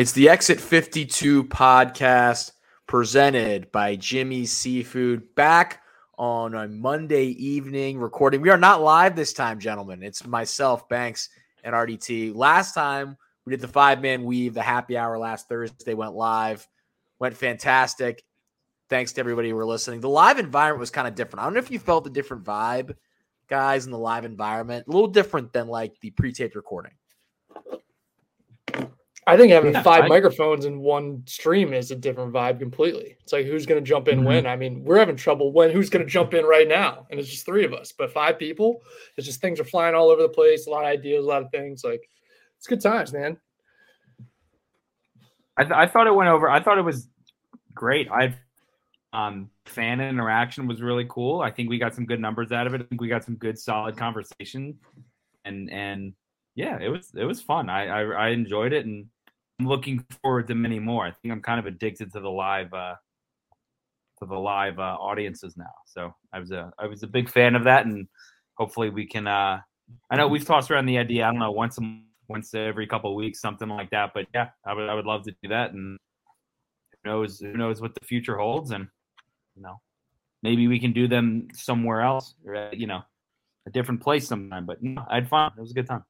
It's the Exit 52 podcast presented by Jimmy's Seafood back on a Monday evening recording. We are not live this time, gentlemen. It's myself, Banks, and RDT. Last time we did the five man weave, the happy hour last Thursday went live, went fantastic. Thanks to everybody who were listening. The live environment was kind of different. I don't know if you felt the different vibe, guys, in the live environment. A little different than like the pre taped recording. I think having Yeah, five I- microphones in one stream is a different vibe completely. It's like who's going to jump in Mhm. when? I mean, we're having trouble when who's going to jump in right now, and it's just three of us. But five people, it's just things are flying all over the place. A lot of ideas, a lot of things. Like it's good times, man. I, th- I thought it went over. I thought it was great. I um fan interaction was really cool. I think we got some good numbers out of it. I think we got some good solid conversation, and and yeah, it was it was fun. I I, I enjoyed it, and I'm looking forward to many more. I think I'm kind of addicted to the live uh to the live uh, audiences now. So I was a I was a big fan of that, and hopefully we can. uh I know we've tossed around the idea. I don't know once a once every couple weeks, something like that. But yeah, I would I would love to do that, and who knows who knows what the future holds, and you know maybe we can do them somewhere else, or you know a different place sometime. But I'd find It was a good time.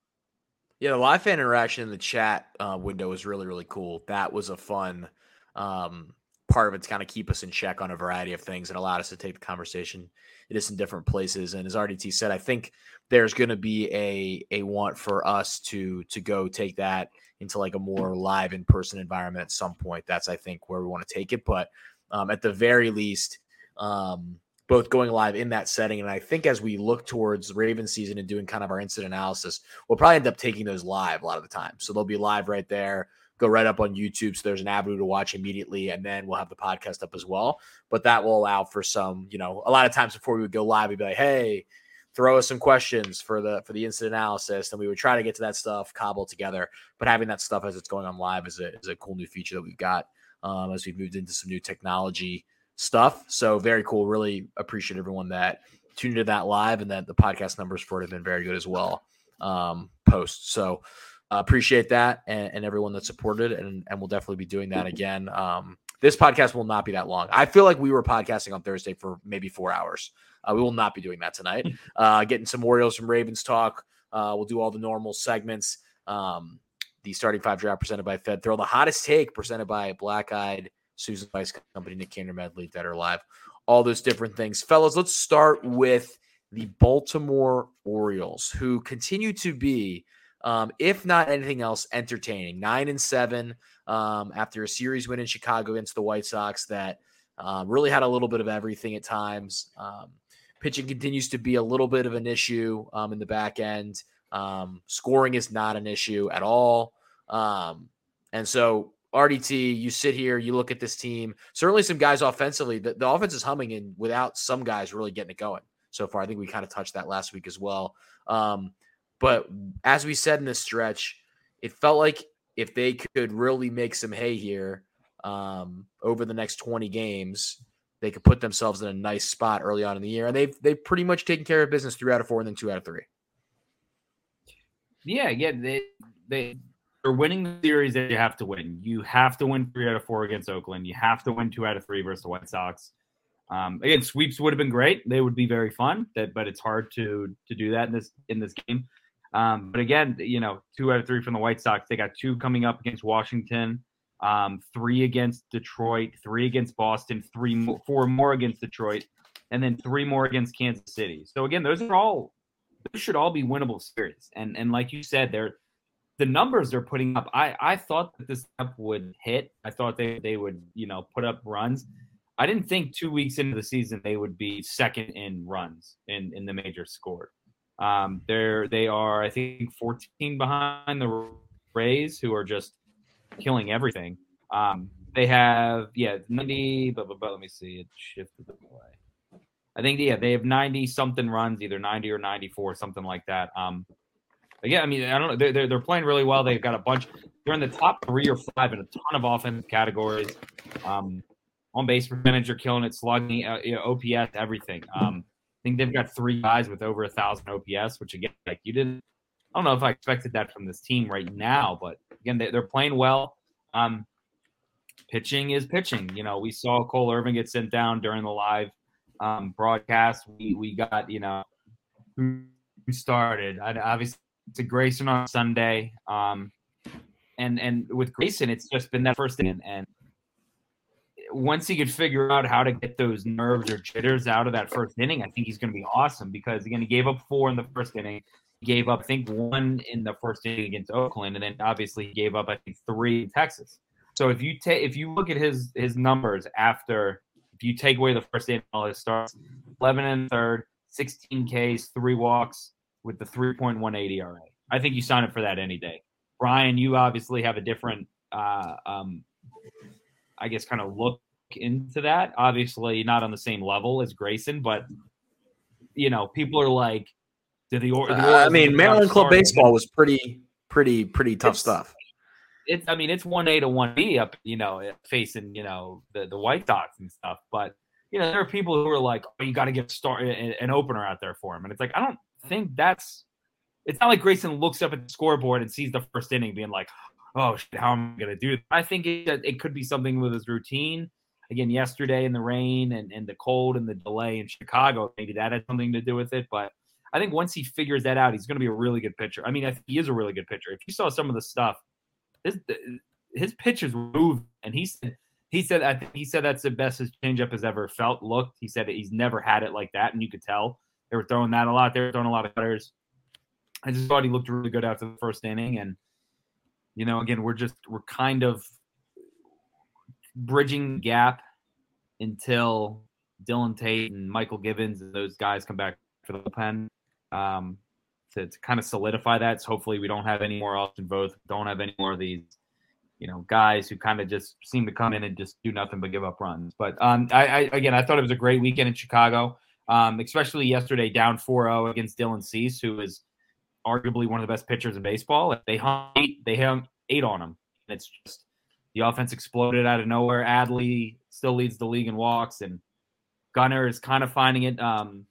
Yeah, the live fan interaction in the chat uh, window was really, really cool. That was a fun um, part of it to kind of keep us in check on a variety of things and allowed us to take the conversation it is in different places. And as RDT said, I think there's going to be a a want for us to to go take that into like a more live in person environment at some point. That's I think where we want to take it. But um, at the very least, um, both going live in that setting. And I think as we look towards Raven season and doing kind of our incident analysis, we'll probably end up taking those live a lot of the time. So they'll be live right there. Go right up on YouTube. So there's an avenue to watch immediately. And then we'll have the podcast up as well. But that will allow for some, you know, a lot of times before we would go live, we'd be like, hey, throw us some questions for the for the incident analysis. And we would try to get to that stuff, cobble together. But having that stuff as it's going on live is a is a cool new feature that we've got um, as we've moved into some new technology stuff. So very cool. Really appreciate everyone that tuned into that live and that the podcast numbers for it have been very good as well. Um, post. So uh, appreciate that and, and everyone that supported and, and we'll definitely be doing that again. Um, this podcast will not be that long. I feel like we were podcasting on Thursday for maybe four hours. Uh, we will not be doing that tonight. Uh, getting some Orioles from Ravens talk. Uh, we'll do all the normal segments. Um, the starting five draft presented by Fed Thrill, the hottest take presented by Black Eyed Susan Spice Company, Nick Cantor Medley, Dead or Alive, all those different things. Fellas, let's start with the Baltimore Orioles, who continue to be, um, if not anything else, entertaining. Nine and seven um, after a series win in Chicago against the White Sox that um, really had a little bit of everything at times. Um, pitching continues to be a little bit of an issue um, in the back end. Um, scoring is not an issue at all. And so RDT, you sit here, you look at this team. Certainly, some guys offensively. The, the offense is humming, and without some guys really getting it going so far, I think we kind of touched that last week as well. Um, but as we said in this stretch, it felt like if they could really make some hay here um, over the next 20 games, they could put themselves in a nice spot early on in the year. And they've they've pretty much taken care of business three out of four and then two out of three. Yeah, yeah, they they they're winning the series that you have to win. You have to win three out of four against Oakland. You have to win two out of three versus the White Sox. Um, again, sweeps would have been great. They would be very fun. That, but it's hard to to do that in this in this game. Um, but again, you know, two out of three from the White Sox. They got two coming up against Washington, um, three against Detroit, three against Boston, three mo- four more against Detroit, and then three more against Kansas City. So again, those are all those should all be winnable series. And and like you said, they're the numbers they're putting up. I I thought that this would hit. I thought they they would you know put up runs. I didn't think two weeks into the season they would be second in runs in in the major scored. Um, they're they are I think 14 behind the Rays, who are just killing everything. Um, they have yeah 90. But, but, but let me see, it shifted away. I think yeah they have 90 something runs, either 90 or 94, something like that. Um, but yeah, I mean I don't know they're, they're they're playing really well. They've got a bunch. They're in the top three or five in a ton of offensive categories. Um, on base percentage are killing it, slugging, uh, OPS, everything. Um, I think they've got three guys with over a thousand OPS, which again, like you didn't. I don't know if I expected that from this team right now, but again, they, they're playing well. Um, pitching is pitching. You know, we saw Cole Irvin get sent down during the live um, broadcast. We we got you know who started. I, obviously, to Grayson on Sunday. Um, and and with Grayson, it's just been that first inning. And once he could figure out how to get those nerves or jitters out of that first inning, I think he's going to be awesome. Because again, he gave up four in the first inning. He gave up, I think, one in the first inning against Oakland, and then obviously he gave up, I think, three in Texas. So if you take if you look at his his numbers after if you take away the first inning, all his starts, eleven and third, sixteen Ks, three walks with the three point one eight ERA. I think you sign up for that any day. Brian, you obviously have a different, uh, um, I guess, kind of look into that. Obviously, not on the same level as Grayson, but you know, people are like, "Did the?" the uh, I mean, Maryland Club baseball was pretty, pretty, pretty tough it's, stuff. It's, I mean, it's one A to one B up, you know, facing you know the the White Sox and stuff, but you know, there are people who are like, "Oh, you got to get start an opener out there for him," and it's like, I don't think that's it's not like Grayson looks up at the scoreboard and sees the first inning being like, oh, shit, how am I going to do this? I think it, it could be something with his routine. Again, yesterday in the rain and, and the cold and the delay in Chicago, maybe that had something to do with it. But I think once he figures that out, he's going to be a really good pitcher. I mean, I think he is a really good pitcher. If you saw some of the stuff, his his pitches move, and he said he said I think he said that's the best his changeup has ever felt. Looked, he said he's never had it like that, and you could tell they were throwing that a lot. They were throwing a lot of cutters. I just thought he looked really good after the first inning, and you know, again, we're just we're kind of bridging the gap until Dillon Tate and Mychal Givens and those guys come back for the pen um, to, to kind of solidify that. So hopefully, we don't have any more Austin Voth, don't have any more of these, you know, guys who kind of just seem to come in and just do nothing but give up runs. But um, I, I again, I thought it was a great weekend in Chicago, um, especially yesterday, down 4-0 against Dylan Cease, who is arguably one of the best pitchers in baseball. They hung eight, they hung eight on him. It's just the offense exploded out of nowhere. Adley still leads the league in walks, and Gunnar is kind of finding it. Um,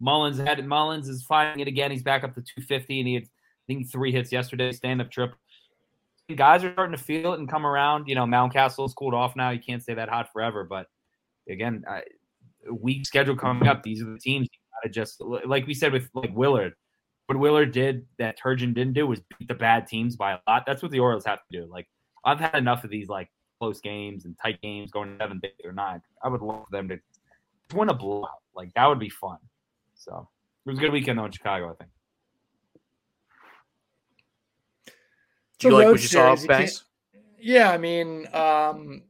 Mullins had Mullins is finding it again. He's back up to 250, and he had I think three hits yesterday, stand up trip. Guys are starting to feel it and come around. You know, Mountcastle's cooled off now. You can't stay that hot forever, but again, I, week schedule coming up. These are the teams you gotta just like we said with like Willard what Willard did that Turgeon didn't do was beat the bad teams by a lot. That's what the Orioles have to do. Like I've had enough of these like close games and tight games going seven, eight, or nine. I would love them to win a blowout. Like that would be fun. So it was a good weekend though in Chicago, I think. Do you like what you saw, Banks? Yeah, I mean, um,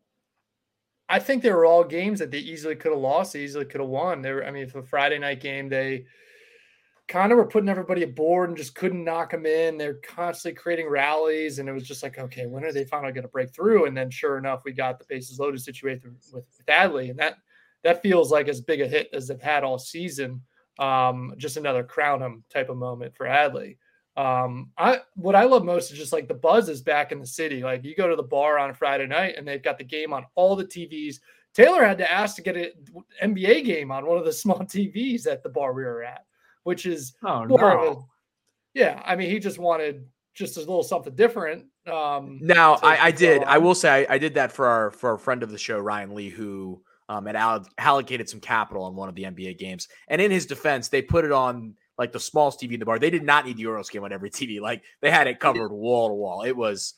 I think they were all games that they easily could have lost, they easily could have won. They were, I mean, for a Friday night game, they kind of were putting everybody aboard and just couldn't knock them in. They're constantly creating rallies, and it was just like, okay, when are they finally going to break through? And then, sure enough, we got the bases loaded situation with, with Adley, and that that feels like as big a hit as they've had all season. Um, just another crown him type of moment for Adley. Um, I what I love most is just like the buzz is back in the city. Like you go to the bar on a Friday night and they've got the game on all the TVs. Taylor had to ask to get an NBA game on one of the small TVs at the bar we were at which is oh no. A, yeah. I mean, he just wanted just a little something different. Um, now I, I did. I will say I, I, did that for our for a friend of the show, Ryan Lee, who um, had allocated some capital on one of the NBA games. And in his defense, they put it on like the smallest TV in the bar. They did not need the Orioles game on every TV. Like they had it covered wall to wall. It was,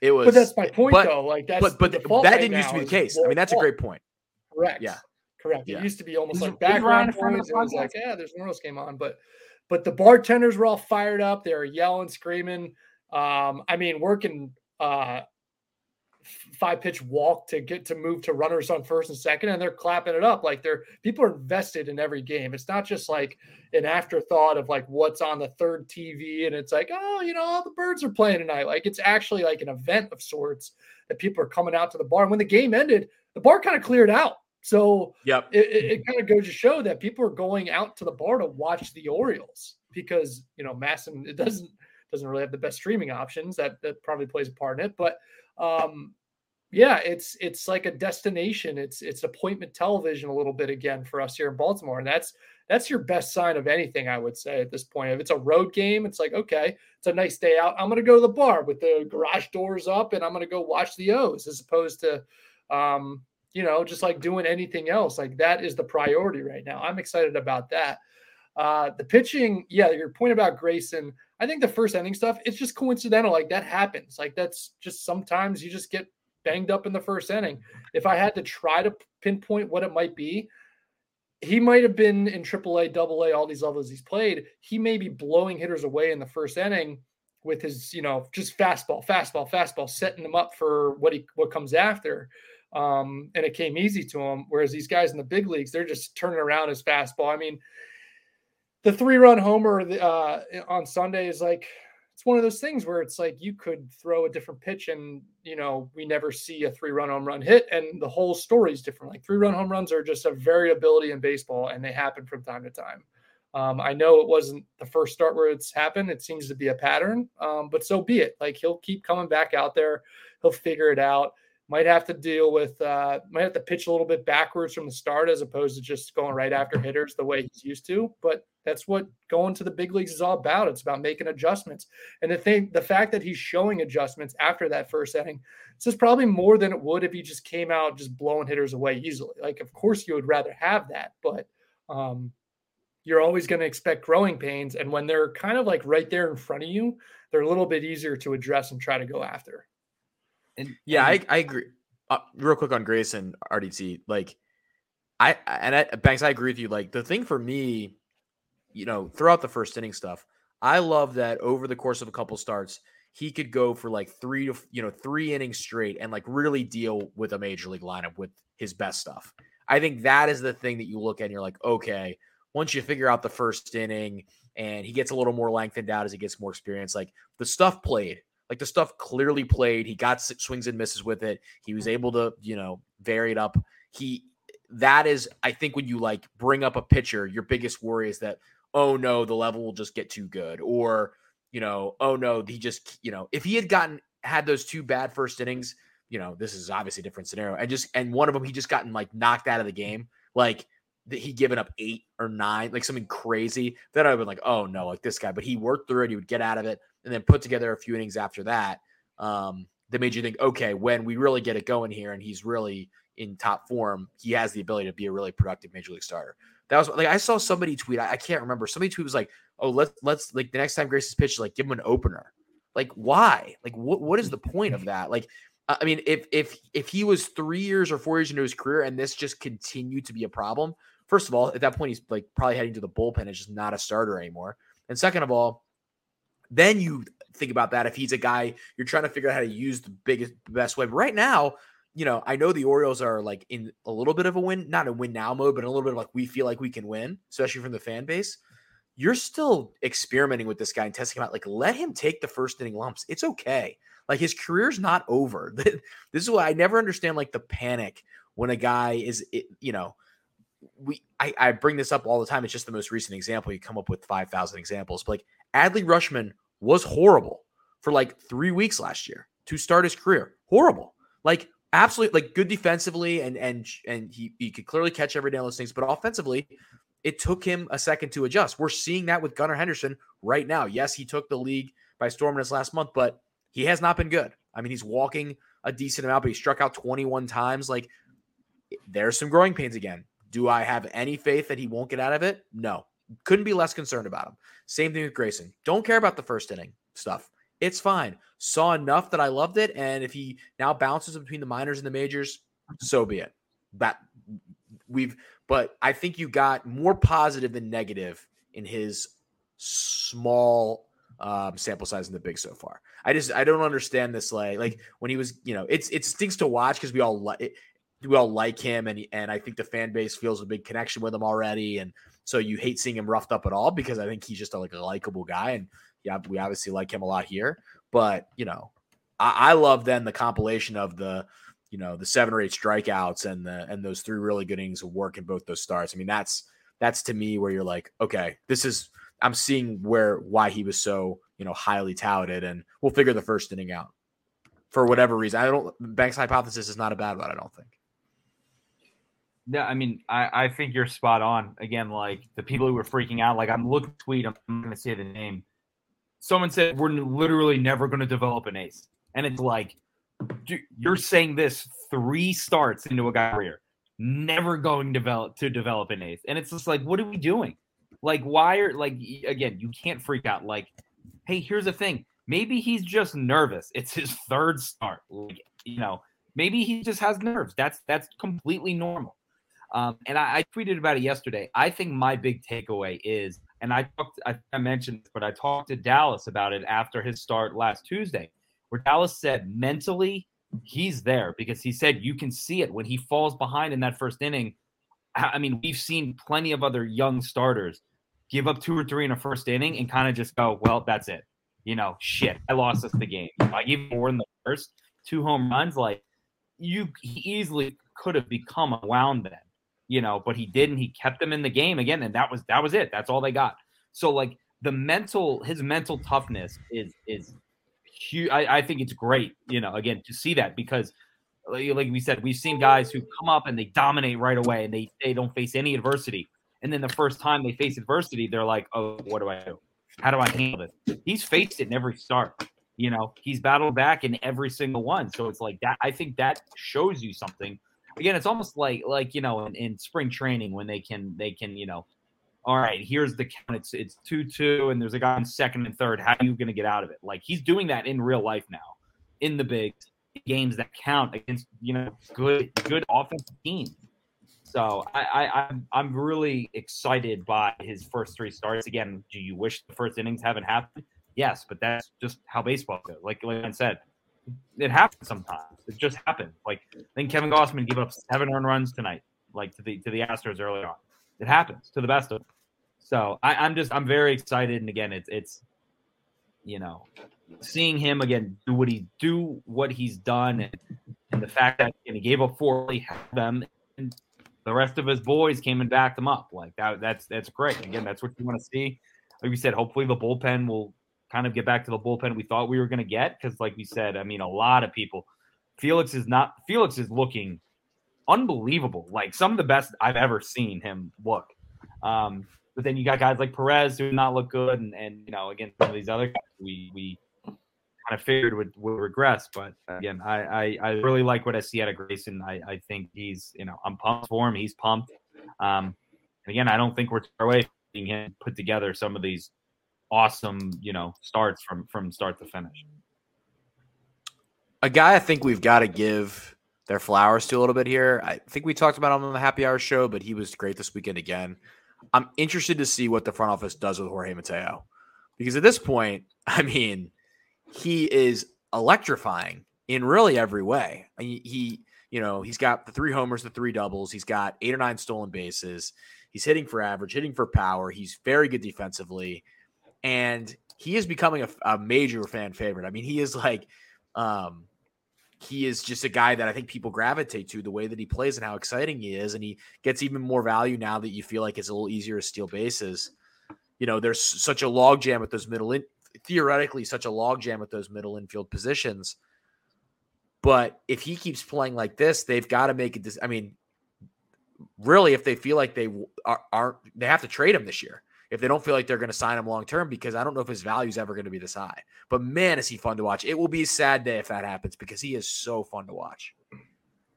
it was. But that's my point, but, though. Like that's but but that didn't used to be the case. I mean, that's a great point. Correct. Yeah. Correct. Yeah. It used to be almost like background noise. It was like, yeah, there's an Orioles game on, but but the bartenders were all fired up. They were yelling, screaming. Um, I mean, working uh, five pitch walk to get to move to runners on first and second, and they're clapping it up like they're people are invested in every game. It's not just like an afterthought of like what's on the third TV, and it's like, oh, you know, all the birds are playing tonight. Like it's actually like an event of sorts that people are coming out to the bar. And when the game ended, the bar kind of cleared out. So yep. it, it, it kind of goes to show that people are going out to the bar to watch the Orioles because you know MASN it doesn't doesn't really have the best streaming options. That that probably plays a part in it. But um, yeah, it's it's like a destination. It's it's appointment television a little bit again for us here in Baltimore, and that's that's your best sign of anything, I would say at this point. If it's a road game, it's like okay, it's a nice day out. I'm to go to the bar with the garage doors up, and I'm to go watch the O's, as opposed to, um, you know, just like doing anything else. Like that is the priority right now. I'm excited about that. Uh, the pitching, yeah, your point about Grayson. I think the first inning stuff, it's just coincidental. Like that happens. Like that's just sometimes you just get banged up in the first inning. If I had to try to pinpoint what it might be, he might have been in AAA, Double A, all these levels he's played. He may be blowing hitters away in the first inning with his, you know, just fastball, fastball, fastball, setting them up for what he what comes after. Um, and it came easy to him. Whereas these guys in the big leagues, they're just turning around his fastball. I mean, the three run homer uh, on Sunday is like it's one of those things where it's like you could throw a different pitch and you know we never see a three run home run hit and the whole story is different. Like three run home runs are just a variability in baseball and they happen from time to time. Um, i know it wasn't the first start where it's happened. It seems to be a pattern um, but so be it. Like he'll keep coming back out there. He'll figure it out might have to deal with uh, might have to pitch a little bit backwards from the start as opposed to just going right after hitters the way he's used to. But that's what going to the big leagues is all about. It's about making adjustments. And the thing, the fact that he's showing adjustments after that first inning, this is probably more than it would if he just came out just blowing hitters away easily. Like, of course, you would rather have that, but um, you're always going to expect growing pains. And when they're kind of like right there in front of you, they're a little bit easier to address and try to go after. And yeah, and- I, I agree. Uh, real quick on Grayson RDT, like I and I, Banks, I agree with you. Like the thing for me, you know, throughout the first inning stuff, I love that over the course of a couple starts, he could go for like three to you know three innings straight and like really deal with a major league lineup with his best stuff. I think that is the thing that you look at and you're like, okay, once you figure out the first inning and he gets a little more lengthened out as he gets more experience, like the stuff played. Like the stuff clearly played. He got swings and misses with it. He was able to, you know, vary it up. He that is, I think, when you like bring up a pitcher, your biggest worry is that, oh no, the level will just get too good, or you know, oh no, he just, you know, if he had gotten had those two bad first innings, you know, this is obviously a different scenario. And just and one of them he just gotten like knocked out of the game, like he given up eight or nine, like something crazy. Then I would have been like, oh no, like this guy. But he worked through it. He would get out of it and then put together a few innings after that um, that made you think, okay, when we really get it going here and he's really in top form, he has the ability to be a really productive major league starter. That was like I saw somebody tweet, I, I can't remember. Somebody tweet was like, "Oh, let's let's like the next time Grace is pitched, like give him an opener." Like why? Like what what is the point of that? Like I mean, if if if he was three years or four years into his career and this just continued to be a problem, first of all, at that point he's like probably heading to the bullpen and just not a starter anymore. And second of all, then you think about that if he's a guy you're trying to figure out how to use the biggest best way. But right now, you know, I know the Orioles are like in a little bit of a win, not a win now mode, but a little bit of like we feel like we can win, especially from the fan base. You're still experimenting with this guy and testing him out. Like, let him take the first inning lumps. It's okay. Like his career's not over. this is why I never understand like the panic when a guy is, you know, we I, I bring this up all the time. It's just the most recent example. You come up with five thousand examples, but like Adley Rutschman was horrible for like three weeks last year to start his career. Horrible. Like absolutely like good defensively and and and he, he could clearly catch every day those things, but offensively, it took him a second to adjust. We're seeing that with Gunnar Henderson right now. Yes, he took the league by storm in his last month, but he has not been good. I mean, he's walking a decent amount, but he struck out 21 times. Like there's some growing pains again. Do I have any faith that he won't get out of it? No. Couldn't be less concerned about him. Same thing with Grayson. Don't care about the first inning stuff. It's fine. Saw enough that I loved it. And if he now bounces between the minors and the majors, so be it. That we've, but I think you got more positive than negative in his small um, sample size in the big so far. I just I don't understand this like like when he was you know it's it stinks to watch because we all like we all like him and and I think the fan base feels a big connection with him already and so you hate seeing him roughed up at all because I think he's just a, like a likable guy and yeah we obviously like him a lot here but you know I, I love then the compilation of the you know the seven or eight strikeouts and the and those three really good innings of work in both those starts I mean that's that's to me where you're like okay this is I'm seeing where why he was so you know highly touted and we'll figure the first inning out for whatever reason. I don't. Banks' hypothesis is not a bad one. I don't think. Yeah, I mean, I, I think you're spot on. Again, like the people who were freaking out, like I'm looking tweet, I'm going to say the name. Someone said we're literally never going to develop an ace, and it's like you're saying this three starts into a career, never going to develop to develop an ace, and it's just like, what are we doing? Like, why are like again? You can't freak out. Like, hey, here's the thing. Maybe he's just nervous. It's his third start. Like, you know, maybe he just has nerves. That's that's completely normal. Um, and I, I, tweeted about it yesterday. I think my big takeaway is, and I talked, I, I mentioned, but I talked to Dallas about it after his start last Tuesday, where Dallas said mentally he's there because he said you can see it when he falls behind in that first inning. I mean, we've seen plenty of other young starters give up two or three in a first inning and kind of just go, well, that's it. You know, shit, I lost us the game. I gave more in the first two home runs. Like you, easily could have become a wound then you know, but he didn't. He kept them in the game again, and that was that was it. That's all they got. So like the mental, his mental toughness is is huge. I, I think it's great, you know, again to see that because like we said, we've seen guys who come up and they dominate right away and they they don't face any adversity. And then the first time they face adversity, they're like, "Oh, what do I do? How do I handle this?" He's faced it in every start. You know, he's battled back in every single one. So it's like that. I think that shows you something again, it's almost like like you know in, in spring training when they can they can you know, all right, here's the count. It's it's two two, and there's a guy in second and third. How are you going to get out of it? Like he's doing that in real life now, in the big games that count against you know good good offensive teams. So I, I I'm I'm really excited by his first three starts. Again, do you wish the first innings haven't happened? Yes, but that's just how baseball goes. Like like I said, it happens sometimes. It just happened. Like I think Kevin Gausman gave up seven earned runs tonight, like to the to the Astros early on. It happens to the best of them. So I, I'm just I'm very excited, and again, it's it's you know seeing him again do what he do what he's done, and, and the fact that and he gave up four, he had them, and the rest of his boys came and backed him up. Like that, that's that's great. Again, that's what you want to see. Like we said, hopefully the bullpen will kind of get back to the bullpen we thought we were going to get because, like we said, I mean, a lot of people. Felix is not. Felix is looking unbelievable. Like some of the best I've ever seen him look. Um, but then you got guys like Perez who not look good, and and you know, again, some of these other guys we we kind of figured would, would regress. But again, I, I, I really like what I see out of Grayson. I, I think he's you know I'm pumped for him. He's pumped. Um, and again, I don't think we're far away from him put together some of these awesome, you know, starts from from start to finish. A guy I think we've got to give their flowers to a little bit here. I think we talked about him on the Happy Hour show, but he was great this weekend again. I'm interested to see what the front office does with Jorge Mateo because at this point, I mean, he is electrifying in really every way. He, you know, he's got the three homers, the three doubles. He's got eight or nine stolen bases. He's hitting for average, hitting for power. He's very good defensively and he is becoming a, a, major fan favorite. I mean, he is like, um, he is just a guy that I think people gravitate to the way that he plays and how exciting he is, and he gets even more value now that you feel like it's a little easier to steal bases. You know, there's such a logjam at those middle in theoretically such a logjam at those middle infield positions. But if he keeps playing like this, they've got to make it. I mean, really, if they feel like they are, aren't, they have to trade him this year if they don't feel like they're going to sign him long term because I don't know if his value is ever going to be this high. But man, is he fun to watch. It will be a sad day if that happens because he is so fun to watch.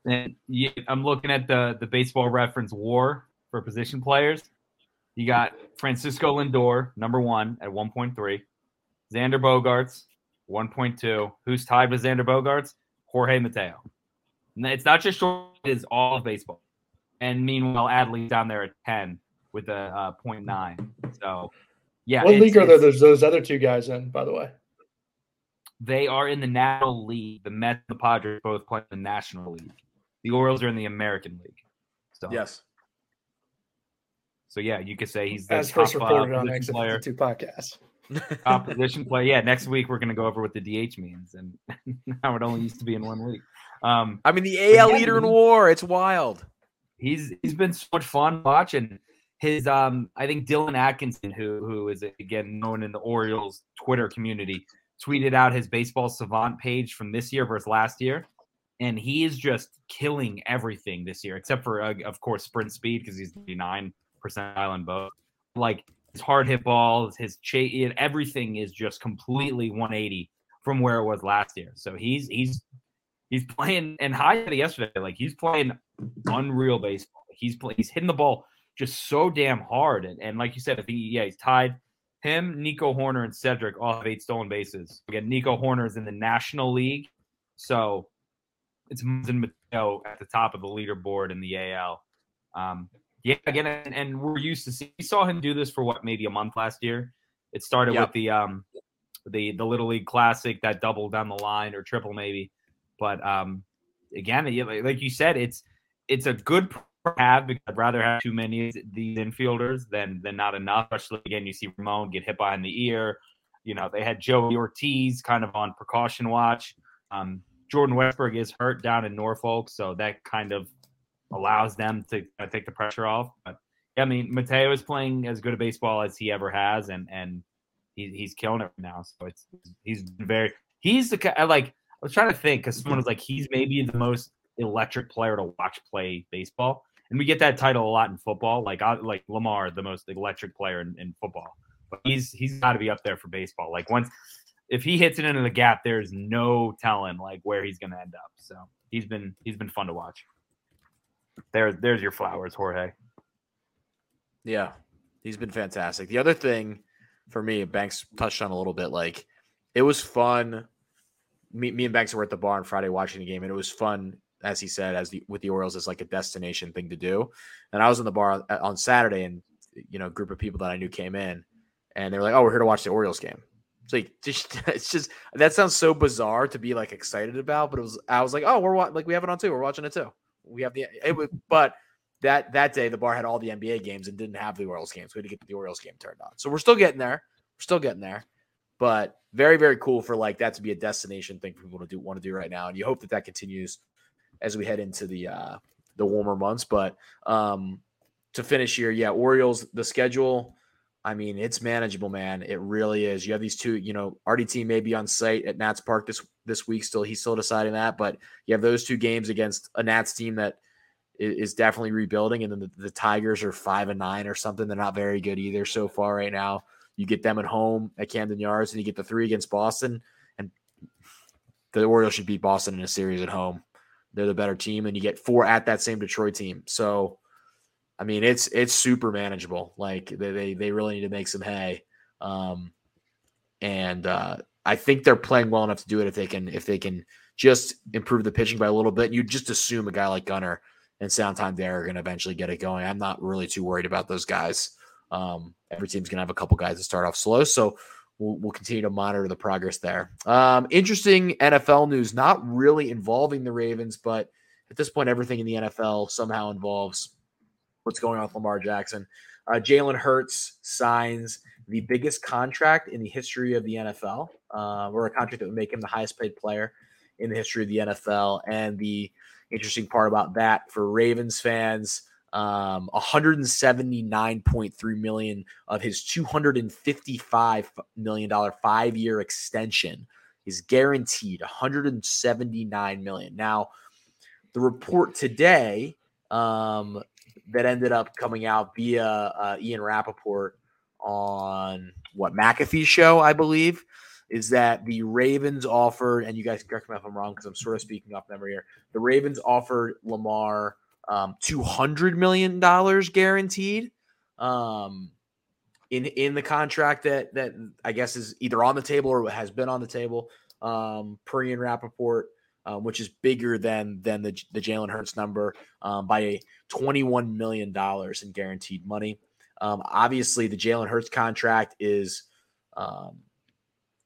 And I'm looking at the the baseball reference war for position players. You got Francisco Lindor, number one at 1.3. Xander Bogaerts, 1.2. Who's tied with Xander Bogaerts? Jorge Mateo. And it's not just short, it is all of baseball. And meanwhile, Adley's down there at 10 with a uh, 0.9. So, yeah. What league are there? There's those other two guys in, by the way. They are in the National League. The Mets and the Padres both play in the National League. The Orioles are in the American League. So yes. So yeah, you could say he's the as first reported uh, on Exit player. Two podcasts. opposition play. Yeah, next week we're going to go over what the DH means and how it only used to be in one league. Um, I mean, the AL leader in WAR. It's wild. He's he's been so much fun watching his um I think Dylan Atkinson, who who is again known in the Orioles Twitter community, tweeted out his baseball savant page from this year versus last year, and he is just killing everything this year, except for uh, of course sprint speed because he's 99 percentile in both. Like his hard hit balls, his everything is just completely 180 from where it was last year. So he's he's he's playing and high yesterday. Like he's playing unreal baseball. He's playing, he's hitting the ball just so damn hard. And, and like you said, if he yeah he's tied. Him, Nico Hoerner, and Cedric all have eight stolen bases. Again, Nico Hoerner is in the National League, so it's Mateo at the top of the leaderboard in the AL. Um, yeah, again, and, and, we're used to see. We saw him do this for what maybe a month last year. It started yep. with the um, the the Little League Classic that double down the line or triple maybe, but um, again, like you said, it's it's a good have because I'd rather have too many these infielders than than not enough. Especially again, you see Ramon get hit behind the ear. You know, they had Joey Ortiz kind of on precaution watch. Um, Jordan Westburg is hurt down in Norfolk, so that kind of allows them to uh, take the pressure off. But yeah, I mean, Mateo is playing as good a baseball as he ever has, and and he, he's killing it now. So it's he's very he's the like I was trying to think because someone was like he's maybe the most electric player to watch play baseball, and we get that title a lot in football. Like I, like Lamar, the most electric player in, in football, but he's he's got to be up there for baseball. Like once if he hits it into the gap, there's no telling like where he's going to end up. So he's been he's been fun to watch. There, there's your flowers, Jorge. Yeah, he's been fantastic. The other thing for me, Banks touched on a little bit, like it was fun. Me, me and Banks were at the bar on Friday watching the game, and it was fun, as he said, as the with the Orioles as like a destination thing to do. And I was in the bar on, on Saturday, and you know, group of people that I knew came in, and they were like, "Oh, we're here to watch the Orioles game." It's like just it's just that sounds so bizarre to be like excited about, but it was I was like, "Oh, we're like we have it on too. We're watching it too." we have the it was, but that that day the bar had all the NBA games and didn't have the Orioles games. We had to get the Orioles game turned on. So we're still getting there. We're still getting there. But very very cool for like that to be a destination thing for people to do want to do right now, and you hope that that continues as we head into the uh the warmer months. But um to finish here, yeah, Orioles the schedule. I mean, it's manageable, man. It really is. You have these two, you know, RDT may be on site at Nats Park this this week. Still, he's still deciding that, but you have those two games against a Nats team that is definitely rebuilding, and then the, the Tigers are five and nine or something. They're not very good either so far right now. You get them at home at Camden Yards, and you get the three against Boston, and the Orioles should beat Boston in a series at home. They're the better team, and you get four at that same Detroit team. So I mean, it's it's super manageable. Like they they, they really need to make some hay, um, and uh, I think they're playing well enough to do it if they can if they can just improve the pitching by a little bit. You just assume a guy like Gunnar and Santander are going to eventually get it going. I'm not really too worried about those guys. Um, every team's going to have a couple guys that start off slow, so we'll, we'll continue to monitor the progress there. Um, interesting NFL news, not really involving the Ravens, but at this point, everything in the NFL somehow involves what's going on with Lamar Jackson. Uh, Jalen Hurts signs the biggest contract in the history of the NFL, uh, or a contract that would make him the highest paid player in the history of the NFL. And the interesting part about that for Ravens fans, um, 179.3 million of his 255 million dollar five year extension is guaranteed 179 million. Now, the report today um, that ended up coming out via uh, Ian Rapoport on what McAfee's show, I believe, is that the Ravens offered, and you guys correct me if I'm wrong because I'm sort of speaking off memory here. The Ravens offered Lamar um, two hundred million dollars guaranteed um, in in the contract that that I guess is either on the table or has been on the table. Um, per Ian Rapoport um, which is bigger than than the the Jalen Hurts number um, by a twenty one million dollars in guaranteed money. Um, obviously, the Jalen Hurts contract is um,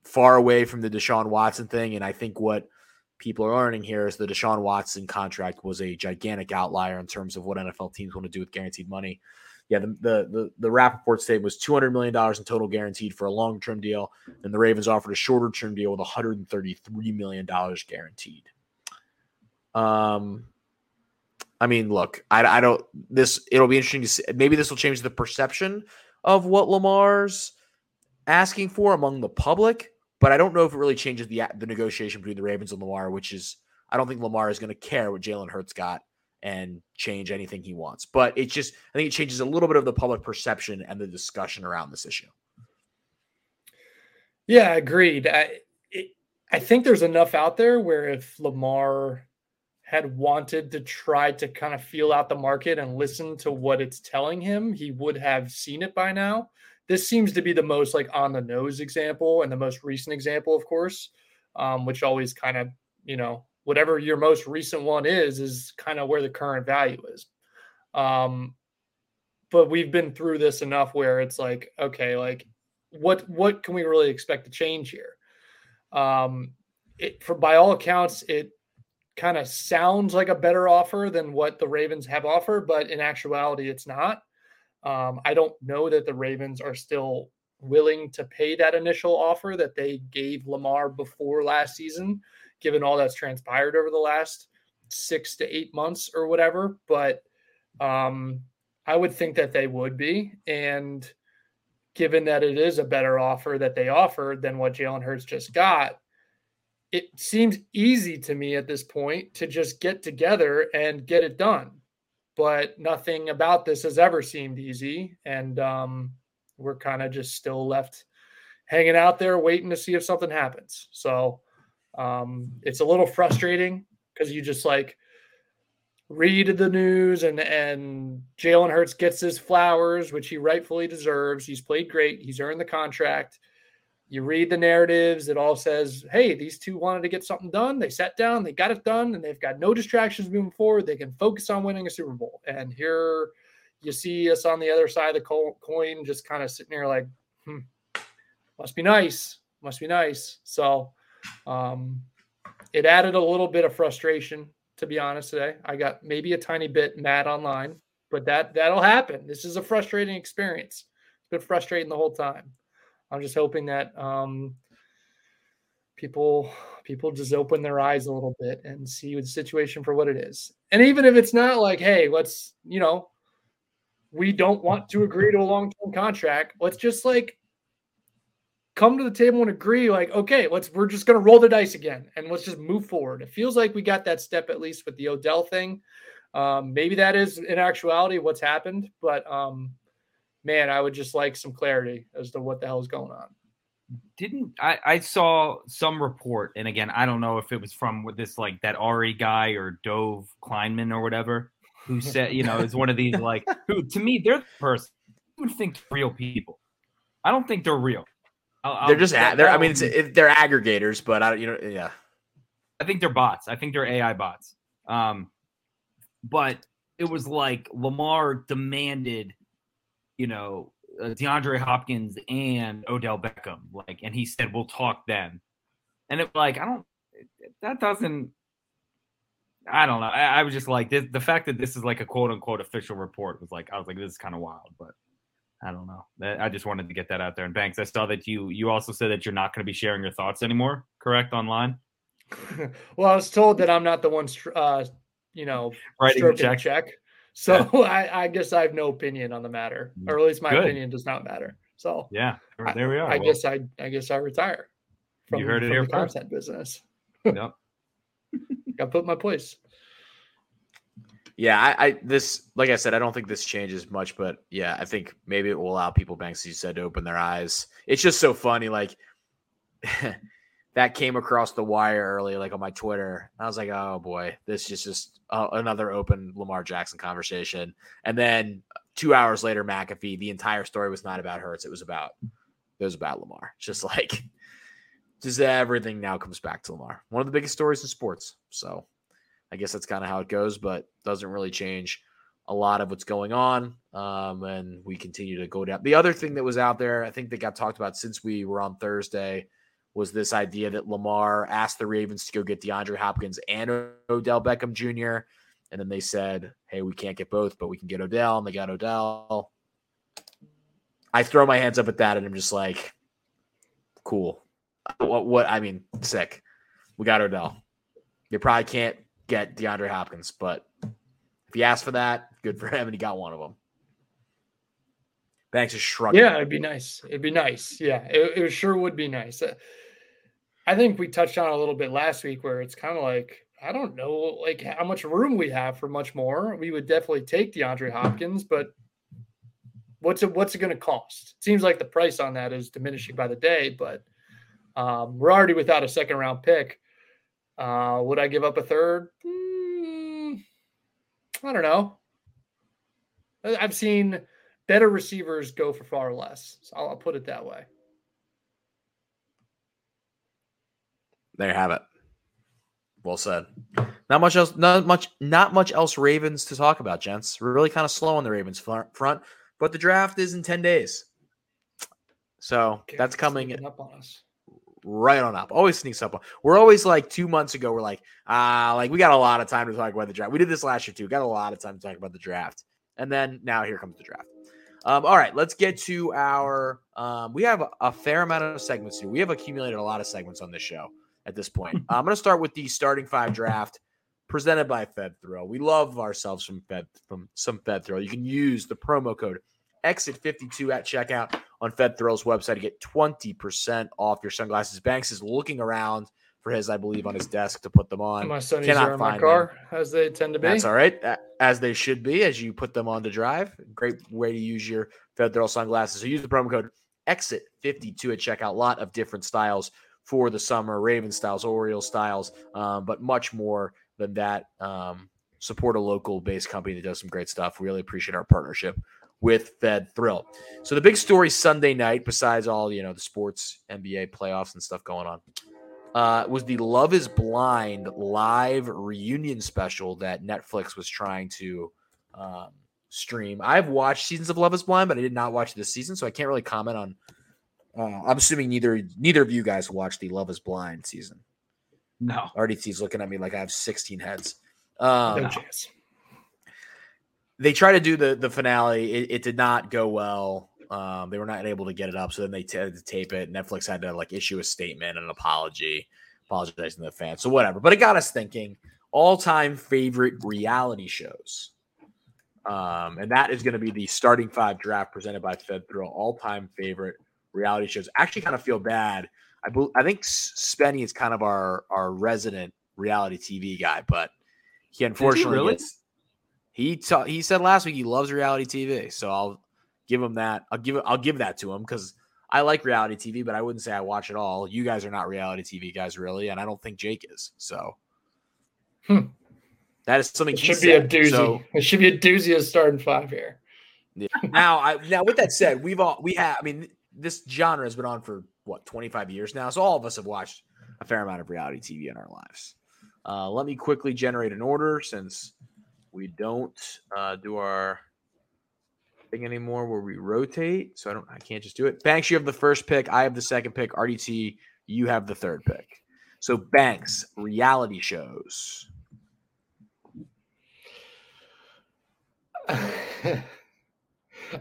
far away from the Deshaun Watson thing, and I think what people are learning here is the Deshaun Watson contract was a gigantic outlier in terms of what NFL teams want to do with guaranteed money. Yeah, the the the, the Rapoport statement was two hundred million dollars in total guaranteed for a long term deal, and the Ravens offered a shorter term deal with one hundred and thirty three million dollars guaranteed. Um, I mean, look, I, I don't. This it'll be interesting to see. Maybe this will change the perception of what Lamar's asking for among the public. But I don't know if it really changes the the negotiation between the Ravens and Lamar, which is I don't think Lamar is going to care what Jalen Hurts got and change anything he wants. But it just I think it changes a little bit of the public perception and the discussion around this issue. Yeah, agreed. I it, I think there's enough out there where if Lamar had wanted to try to kind of feel out the market and listen to what it's telling him, he would have seen it by now. This seems to be the most like on the nose example and the most recent example, of course, um, which always kind of, you know, whatever your most recent one is, is kind of where the current value is. Um, but we've been through this enough where it's like, okay, like what what can we really expect to change here? Um, it for by all accounts, it kind of sounds like a better offer than what the Ravens have offered, but in actuality, it's not. Um, I don't know that the Ravens are still willing to pay that initial offer that they gave Lamar before last season, given all that's transpired over the last six to eight months or whatever. But um, I would think that they would be. And given that it is a better offer that they offered than what Jalen Hurts just got, it seems easy to me at this point to just get together and get it done. But nothing about this has ever seemed easy. And um, we're kind of just still left hanging out there waiting to see if something happens. So um, it's a little frustrating because you just like read the news and and Jalen Hurts gets his flowers, which he rightfully deserves. He's played great. He's earned the contract. You read the narratives, it all says, hey, these two wanted to get something done. They sat down, they got it done, and they've got no distractions moving forward. They can focus on winning a Super Bowl. And here you see us on the other side of the coin, just kind of sitting there like, hmm, must be nice. Must be nice. So um, it added a little bit of frustration, to be honest, today. I got maybe a tiny bit mad online, but that that'll happen. This is a frustrating experience. It's been frustrating the whole time. I'm just hoping that um, people people just open their eyes a little bit and see the situation for what it is. And even if it's not like, hey, let's you know, we don't want to agree to a long term contract. Let's just like come to the table and agree like okay let's we're just going to roll the dice again and let's just move forward it feels like we got that step at least with the odell thing um, maybe that is in actuality what's happened but um, man, I would just like some clarity as to what the hell is going on. Didn't I, I saw some report, and again, I don't know if it was from this like that Ari guy or Dov Kleinman or whatever, who said, you know, is one of these like who to me they're the person who would think real people. I don't think they're real. I'll, they're just they're, I mean it's, it, they're aggregators, but I don't, you know yeah. I think they're bots. I think they're AI bots. Um, but it was like Lamar demanded you know, uh, DeAndre Hopkins and Odell Beckham, like, and he said, "We'll talk then," and it like I don't, that doesn't, I don't know. I, I was just like this, the fact that this is like a quote unquote official report was like I was like this is kind of wild, but I don't know. I just wanted to get that out there. And Banks, I saw that you you also said that you're not going to be sharing your thoughts anymore. Correct online. well, I was told that I'm not the one, uh, you know, writing the check. check. So yeah. I, I, guess I have no opinion on the matter, mm, or at least my Good. opinion does not matter. So yeah, there we are. I, I well, guess I I guess I retire. From, you heard it here the content business. Yep. Got put in my place. Yeah, I, I, this like I said, I don't think this changes much, but yeah, I think maybe it will allow people, Banks, as you said, to open their eyes. It's just so funny, like that came across the wire early, like on my Twitter. I was like, oh boy, this is just uh, another open Lamar Jackson conversation. And then two hours later, McAfee, the entire story was not about Hurts. It was about it was about Lamar. Just like just everything now comes back to Lamar. One of the biggest stories in sports. So I guess that's kind of how it goes, but doesn't really change a lot of what's going on. Um, and we continue to go down. The other thing that was out there, I think that got talked about since we were on Thursday was this idea that Lamar asked the Ravens to go get DeAndre Hopkins and Odell Beckham Jr. And then they said, hey, we can't get both, but we can get Odell. And they got Odell. I throw my hands up at that and I'm just like, cool. What, what, I mean, sick. We got Odell. You probably can't get DeAndre Hopkins, but if he asked for that, good for him. And he got one of them. Banks is shrugging. Yeah, it'd be nice. It'd be nice. Yeah, it, it sure would be nice. Uh, I think we touched on a little bit last week where it's kind of like I don't know like how much room we have for much more. We would definitely take DeAndre Hopkins, but what's it what's it going to cost? It seems like the price on that is diminishing by the day, but um, we're already without a second round pick. Uh, would I give up a third? Mm, I don't know. I've seen better receivers go for far less. So I'll, I'll put it that way. There you have it. Well said. Not much else. Not much. Not much else. Ravens to talk about, gents. We're really kind of slow on the Ravens front, but the draft is in ten days, so okay, that's coming up on us. Right on up. Always sneaks up on. We're always like two months ago. We're like, ah, uh, like we got a lot of time to talk about the draft. We did this last year too. Got a lot of time to talk about the draft, and then now here comes the draft. Um, all right, let's get to our. Um, we have a, a fair amount of segments here. We have accumulated a lot of segments on this show at this point. Uh, I'm going to start with the starting five draft presented by Fed Thrill. We love ourselves from Fed from some Fed Thrill. You can use the promo code exit52 at checkout on Fed Thrill's website to get 20% off your sunglasses. Banks is looking around for his, I believe, on his desk to put them on. My sunnies Cannot are in my car, them. as they tend to be. That's all right, as they should be, as you put them on to drive. Great way to use your Fed Thrill sunglasses. So use the promo code exit52 at checkout. A lot of different styles for the summer, Raven styles, Orioles styles, um, but much more than that. Um, support a local based company that does some great stuff. We really appreciate our partnership with Fed Thrill. So the big story Sunday night, besides all you know the sports, NBA playoffs and stuff going on, uh, was the Love Is Blind live reunion special that Netflix was trying to um, stream. I've watched seasons of Love Is Blind, but I did not watch this season, so I can't really comment on uh, I'm assuming neither neither of you guys watched the Love Is Blind season. No, RDT's looking at me like I have 16 heads. Um, no chance. They tried to do the the finale. It, it did not go well. Um, they were not able to get it up, so then they t- had to tape it. Netflix had to like issue a statement, an apology, apologizing to the fans. So whatever. But it got us thinking. All time favorite reality shows. Um, and that is going to be the starting five draft presented by Fed Thrill. All time favorite reality shows. Actually, kind of feel bad. I be, I think Spenny is kind of our our resident reality TV guy, but he unfortunately he really? Gets, he ta- he said last week he loves reality TV, so I'll give him that. I'll give I'll give that to him because I like reality TV, but I wouldn't say I watch it all. You guys are not reality TV guys, really, and I don't think Jake is. So hmm. that is something. It should be said. a doozy. So, it should be a doozy of starting five here. Yeah. now, I now with that said, we've all we have. I mean, this genre has been on for what 25 years now, so all of us have watched a fair amount of reality TV in our lives. Uh, let me quickly generate an order since we don't uh, do our thing anymore where we rotate. So I don't, I can't just do it. Banks, you have the first pick. I have the second pick. RDT, you have the third pick. So Banks, reality shows.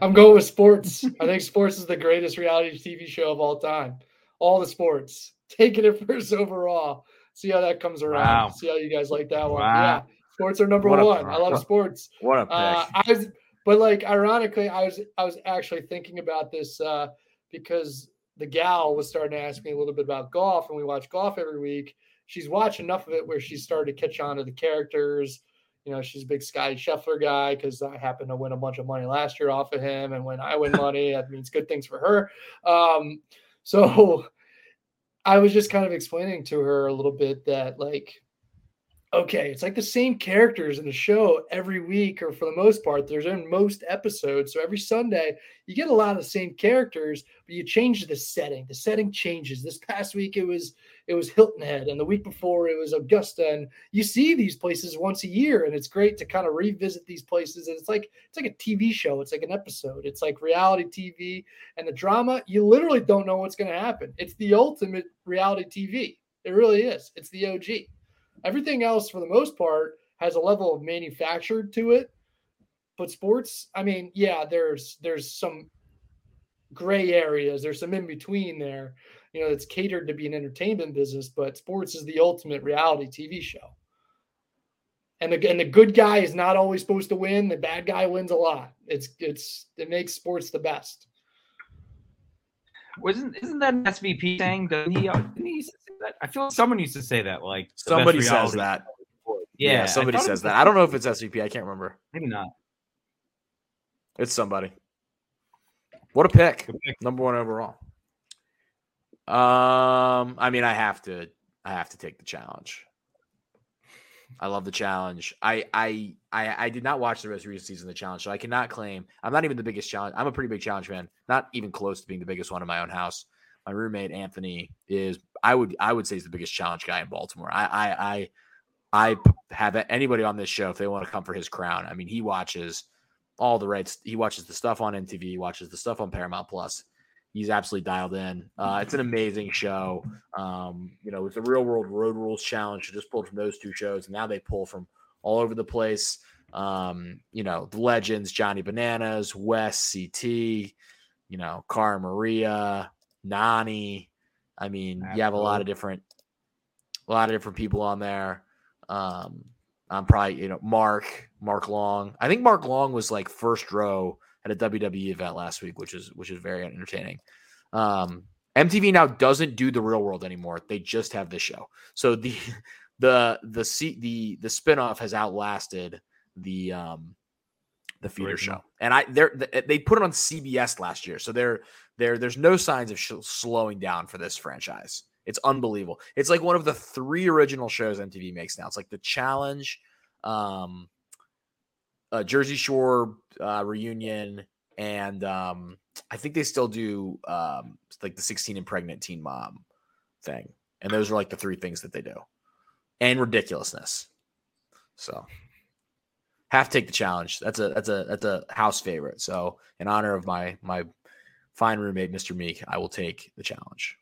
I'm going with sports. I think sports is the greatest reality TV show of all time. All the sports. Taking it first overall. See how that comes around. Wow. See how you guys like that one. Wow. Yeah. Sports are number what one. A, I love sports. What a pick. Uh, I was, but like ironically, I was I was actually thinking about this uh, because the gal was starting to ask me a little bit about golf, and we watch golf every week. She's watched enough of it where she's started to catch on to the characters, you know, she's a big Scottie Scheffler guy because I happened to win a bunch of money last year off of him. And when I win money, that means good things for her. Um, so I was just kind of explaining to her a little bit that, like, okay, it's like the same characters in the show every week, or for the most part, there's in most episodes. So every Sunday, you get a lot of the same characters, but you change the setting. The setting changes. This past week, it was it was Hilton Head, and the week before it was Augusta. And you see these places once a year, and it's great to kind of revisit these places. And it's like it's like a TV show. It's like an episode. It's like reality TV, and the drama. You literally don't know what's going to happen. It's the ultimate reality TV. It really is. It's the OG. Everything else, for the most part, has a level of manufactured to it. But sports, I mean, yeah, there's there's some gray areas. There's some in between there you know it's catered to be an entertainment business but sports is the ultimate reality tv show and the, and the good guy is not always supposed to win the bad guy wins a lot it's it's it makes sports the best wasn't isn't that an SVP thing? Doesn't he? uh, Didn't he used to say that? I feel like someone used to say that. Like Somebody says that. Yeah, Yeah, somebody says that. I don't know if it's SVP. I can't remember. Maybe not. It's somebody. What a pick. Good pick. Number one overall. Um, I mean, I have to, I have to take the challenge. I love the challenge. I, I, I, I did not watch the rest the season of the challenge, so I cannot claim I'm not even the biggest challenge. I'm a pretty big challenge fan, not even close to being the biggest one in my own house. My roommate Anthony is, I would, I would say, he's the biggest challenge guy in Baltimore. I, I, I, I have anybody on this show if they want to come for his crown. I mean, he watches all the rights. He watches the stuff on MTV. He watches the stuff on Paramount Plus. He's absolutely dialed in. Uh, it's an amazing show. Um, you know, it's the Real World Road Rules Challenge. So just pulled from those two shows, and now they pull from all over the place. Um, you know, the legends: Johnny Bananas, Wes, CT. You know, Cara Maria, Nany. I mean, you have a lot of different, a lot of different people on there. Um, I'm probably you know Mark Mark Long. I think Mark Long was like first row at a WWE event last week, which is which is very entertaining. Um, MTV now doesn't do the real world anymore. They just have this show. So the the the se- the the spinoff has outlasted the um the feeder show. And I they're they put it on CBS last year. So there there there's no signs of sh- slowing down for this franchise. It's unbelievable. It's like one of the three original shows MTV makes now. It's like the challenge um uh, Jersey Shore uh, reunion, and um, I think they still do um, like the 16 and pregnant teen mom thing. And those are like the three things that they do, and ridiculousness. So have to take the challenge. That's a that's a that's a house favorite. So in honor of my my fine roommate, Mr. Meek, I will take the challenge.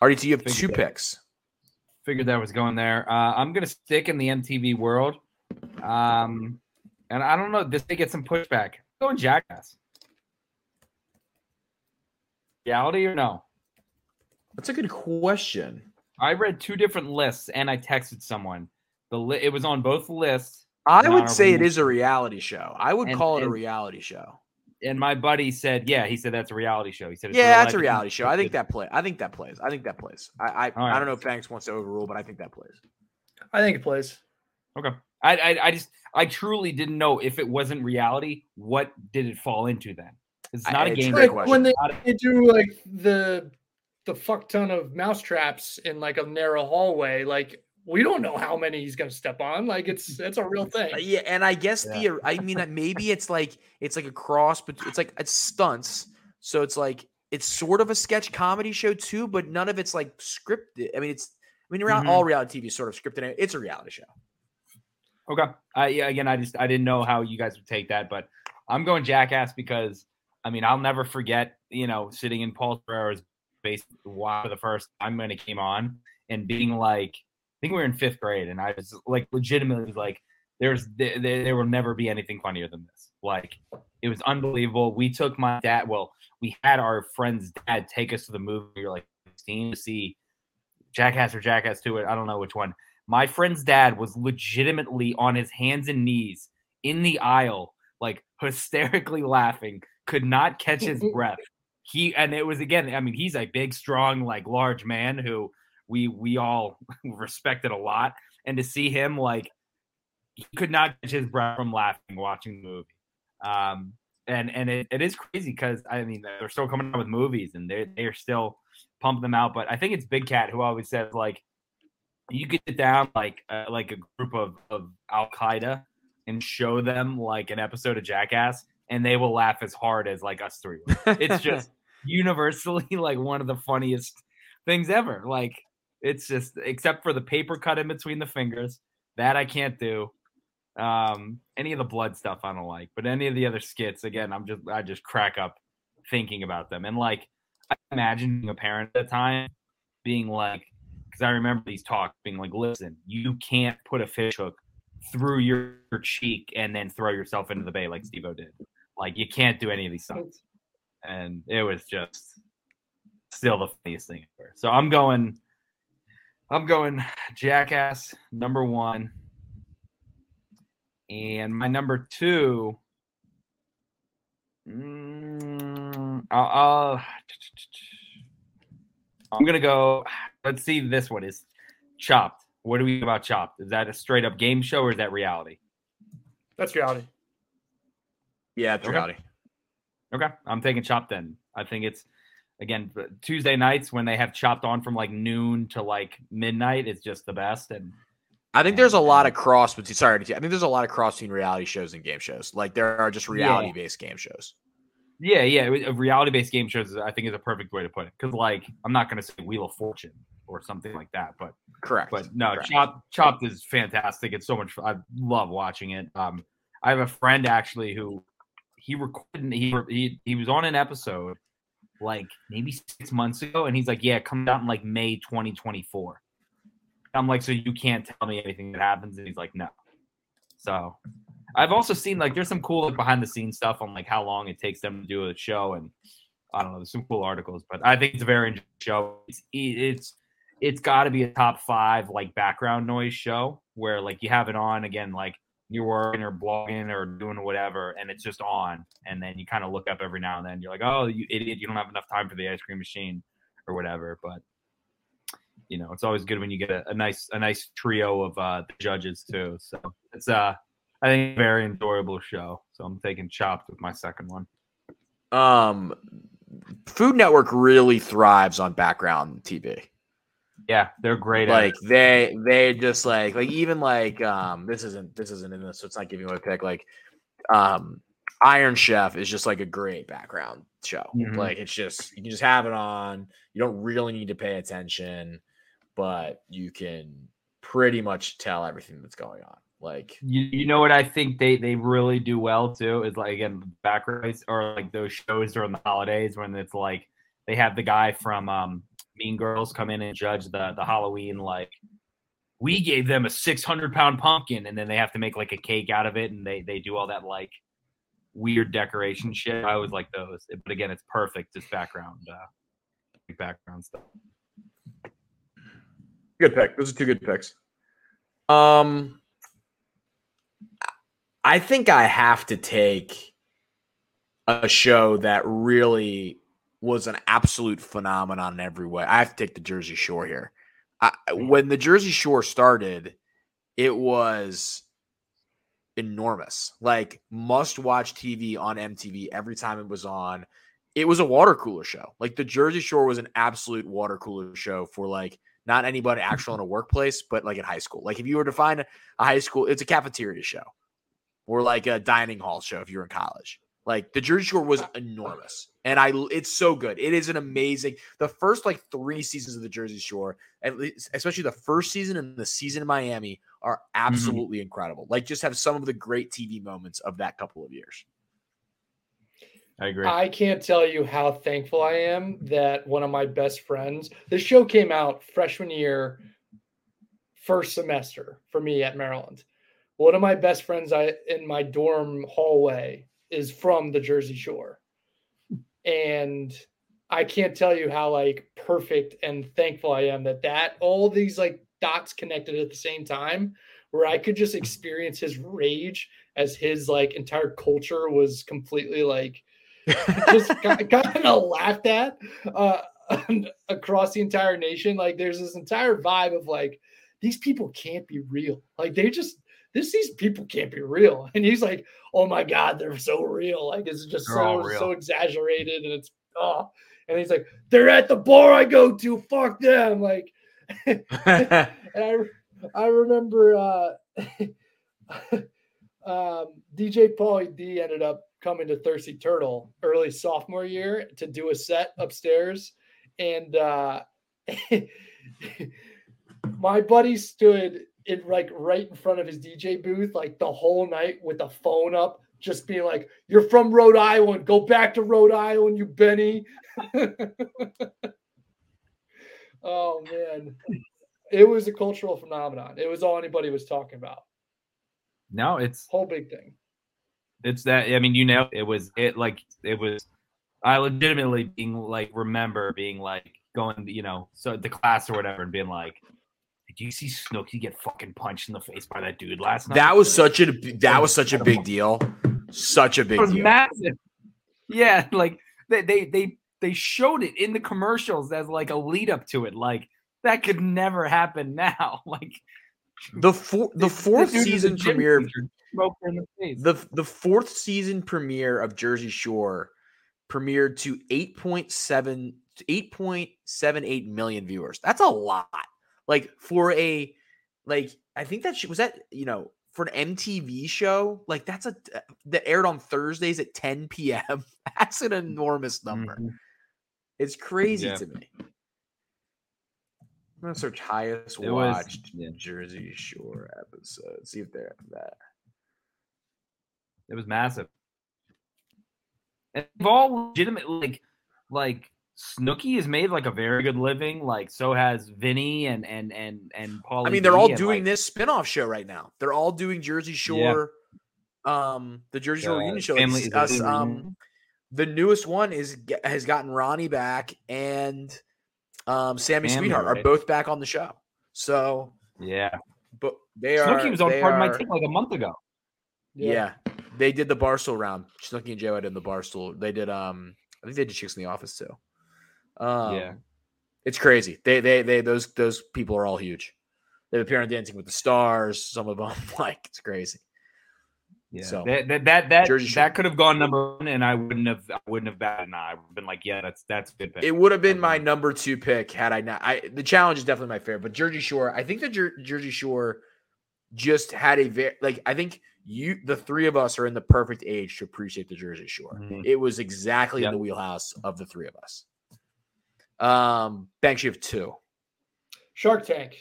RDT, you have Figured two that. picks. Figured that was going there. Uh, I'm gonna stick in the MTV world. Um, and I don't know. This may get some pushback. Going Jackass. Reality or no? That's a good question. I read two different lists and I texted someone. The li- it was on both lists, I would say it remake. is a reality show. I would And- call it a reality show. and my buddy said, "Yeah." He said that's a reality show. He said, it's Yeah, real that's a reality show. I think that play. I think that plays. I think that plays. I I, All right. I don't know if Banks wants to overrule, but I think that plays. I think it plays. Okay. I, I I just I truly didn't know if it wasn't reality. What did it fall into then? It's not a it's game. great Like when they, Not a- they do like the the fuck ton of mousetraps in like a narrow hallway, like we don't know how many he's gonna step on. Like it's it's a real thing. Uh, Yeah, and I guess the I mean uh, maybe it's like it's like a cross, but it's like it's stunts. So it's like it's sort of a sketch comedy show too, but none of it's like scripted. I mean, it's I mean, real- Mhm. all reality TV is sort of scripted. It's a reality show. Okay. I yeah, again, I just I didn't know how you guys would take that, but I'm going Jackass because I mean I'll never forget you know sitting in Paul Ferreira's base for the first time when it came on and being like I think we were in fifth grade and I was like legitimately like there's there, there will never be anything funnier than this. Like it was unbelievable. We took my dad. Well, we had our friend's dad take us to the movie. We were like 16 to see Jackass or Jackass 2. I don't know which one. My friend's dad was legitimately on his hands and knees in the aisle, like hysterically laughing, could not catch his breath. He and it was again, I mean, he's a big, strong, like large man who we we all respected a lot. And to see him like he could not catch his breath from laughing watching the movie. Um and and it, it is crazy because I mean they're still coming out with movies and they they're still pumping them out. But I think it's Big Cat who always says like you could sit down like uh, like a group of, of Al Qaeda and show them like an episode of Jackass, and they will laugh as hard as like us three. It's just universally like one of the funniest things ever. Like it's just except for the paper cut in between the fingers that I can't do. Um, any of the blood stuff I don't like, but any of the other skits, again, I'm just I just crack up thinking about them. And like I imagine being a parent at the time being like, because I remember these talks being like, listen, you can't put a fish hook through your, cheek and then throw yourself into the bay like Steve did. Like you can't do any of these stunts. And it was just still the funniest thing ever. So I'm going I'm going Jackass number one. And my number two, mm, Uh, uh, I'm gonna go. Let's see. This one is Chopped. What do we about Chopped? Is that a straight up game show or is that reality? That's reality. Yeah, it's Okay. reality. Okay, I'm taking Chopped then. I think it's again Tuesday nights when they have Chopped on from like noon to like midnight. It's just the best. And I think there's a lot of cross between. Sorry, I think there's a lot of cross between reality shows and game shows. Like there are just reality based game shows. yeah, yeah, uh, reality based game shows. I think is a perfect way to put it. Because like I'm not gonna say Wheel of Fortune or something like that, but Correct. But no, Correct. Chopped Chopped is fantastic. It's so much fun. I love watching it. Um, I have a friend actually who he recorded. He he he was on an episode like maybe six months ago, and he's like, "Yeah, it comes out in like May 2024." I'm like, "So you can't tell me anything that happens?" And he's like, "No." So I've also seen like there's some cool like, behind the scenes stuff on like how long it takes them to do a show, and I don't know, there's some cool articles. But I think it's a very interesting show. It's it's it's got to be a top five like background noise show where like you have it on again like you're working or blogging or doing whatever and it's just on and then you kind of look up every now and then you're like oh you idiot you don't have enough time for the ice cream machine or whatever but you know it's always good when you get a, a nice a nice trio of uh judges too so it's uh i think a very enjoyable show so i'm taking chopped with my second one um, Food Network really thrives on background TV. Yeah they're great at like it. they they just like like even like um this isn't this isn't in this so it's not giving away a pick like um iron chef is just like a great background show Mhm. like it's just you can just have it on you don't really need to pay attention but you can pretty much tell everything that's going on like You, you know what I think they they really do well too is like again backgrounds or like those shows during the holidays when it's like they have the guy from um Mean Girls come in and judge the the Halloween like we gave them a six hundred pound pumpkin and then they have to make like a cake out of it and they they do all that like weird decoration shit. I always like those, but again, it's perfect just background uh background stuff. good pick those are two good picks um i think i have to take a show that really was an absolute phenomenon in every way. I have to take the jersey shore here. I, mm-hmm. when the jersey shore started it was enormous. Like must watch tv on mtv every time it was on. It was a water cooler show. Like the jersey shore was an absolute water cooler show for like not anybody actual mm-hmm. in a workplace, but like at high school. Like if you were to find a high school, it's a cafeteria show or like a dining hall show if you're in college. Like the Jersey Shore was enormous, and I it's so good. It is an amazing. The first like three seasons of the Jersey Shore, at least especially the first season and the season in Miami, are mm-hmm. absolutely incredible. Like just have some of the great TV moments of that couple of years. I agree. I can't tell you how thankful I am that one of my best friends, the show came out freshman year, first semester for me at Maryland. One of my best friends I in my dorm hallway is from the Jersey Shore. And I can't tell you how like perfect and thankful I am that that all these like dots connected at the same time where I could just experience his rage as his like entire culture was completely like just kind of laughed at uh, across the entire nation. Like there's this entire vibe of like these people can't be real. Like they just this these people can't be real. And he's like, oh my god, they're so real. Like it's just They're so so exaggerated and it's oh. And he's like, they're at the bar I go to. Fuck them. Like, and I I remember uh um DJ Pauly D ended up coming to Thirsty Turtle early sophomore year to do a set upstairs. And uh my buddy stood in like right in front of his DJ booth like the whole night with the phone up, just being like, You're from Rhode Island, go back to Rhode Island, you Benny. oh man. It was a cultural phenomenon. It was all anybody was talking about. no, it's Whole big thing. it's that i mean you know it was it like it was i legitimately being like remember being like going you know so the class or whatever and being like did you see snooki get fucking punched in the face by that dude last night that was such a that was such a big oh. deal. Such a big it was deal. massive yeah like they they they they showed it in the commercials as like a lead up to it. Like that could never happen now. Like The four, the fourth this dude is a season premiere, teacher, smoke in the face. the the fourth season premiere of Jersey Shore premiered to 8.7 8.78 million viewers. That's a lot. Like for a like I think that sh- was that, you know, for an MTV show, like that's a that aired on Thursdays at 10 p.m. That's an enormous number. Mhm. It's crazy Yeah. to me. I'm gonna search highest It was- watched yeah. Jersey Shore episode. See if they have that. It was massive. And they've all legitimate like like Snooki has made like a very good living. Like so has Vinny and and and and Paul. I mean, they're all doing this spin-off show right now. They're all doing Jersey Shore, um, the Jersey Shore Uh, reunion show. family- It's us, um, the newest one is has gotten Ronnie back and um, Sammy Sammy, Sweetheart are right. both back on the show. So, yeah. but they are. Snooki was on they part of my team like a month ago. Yeah. they did the Barstool round. Snooki and Joe did in the Barstool. They did. Um, I think they did Chicks in the Office too. Um, Yeah. it's crazy. They they they those those people are all huge. They appear on Dancing with the Stars. Some of them, like it's crazy. Yeah, So, that that that that, Jersey that could have gone number one, and I wouldn't have I wouldn't have batted an eye. I would have been like, yeah, that's that's a good pick. It would have been my number two pick had I not. I the challenge is definitely my favorite, but Jersey Shore. I think the Jer- Jersey Shore just had a very like. I think you, the three of us, are in the perfect age to appreciate the Jersey Shore. Mhm. It was exactly Yep. in the wheelhouse of the three of us. Um, Banks, you have two. Shark Tank.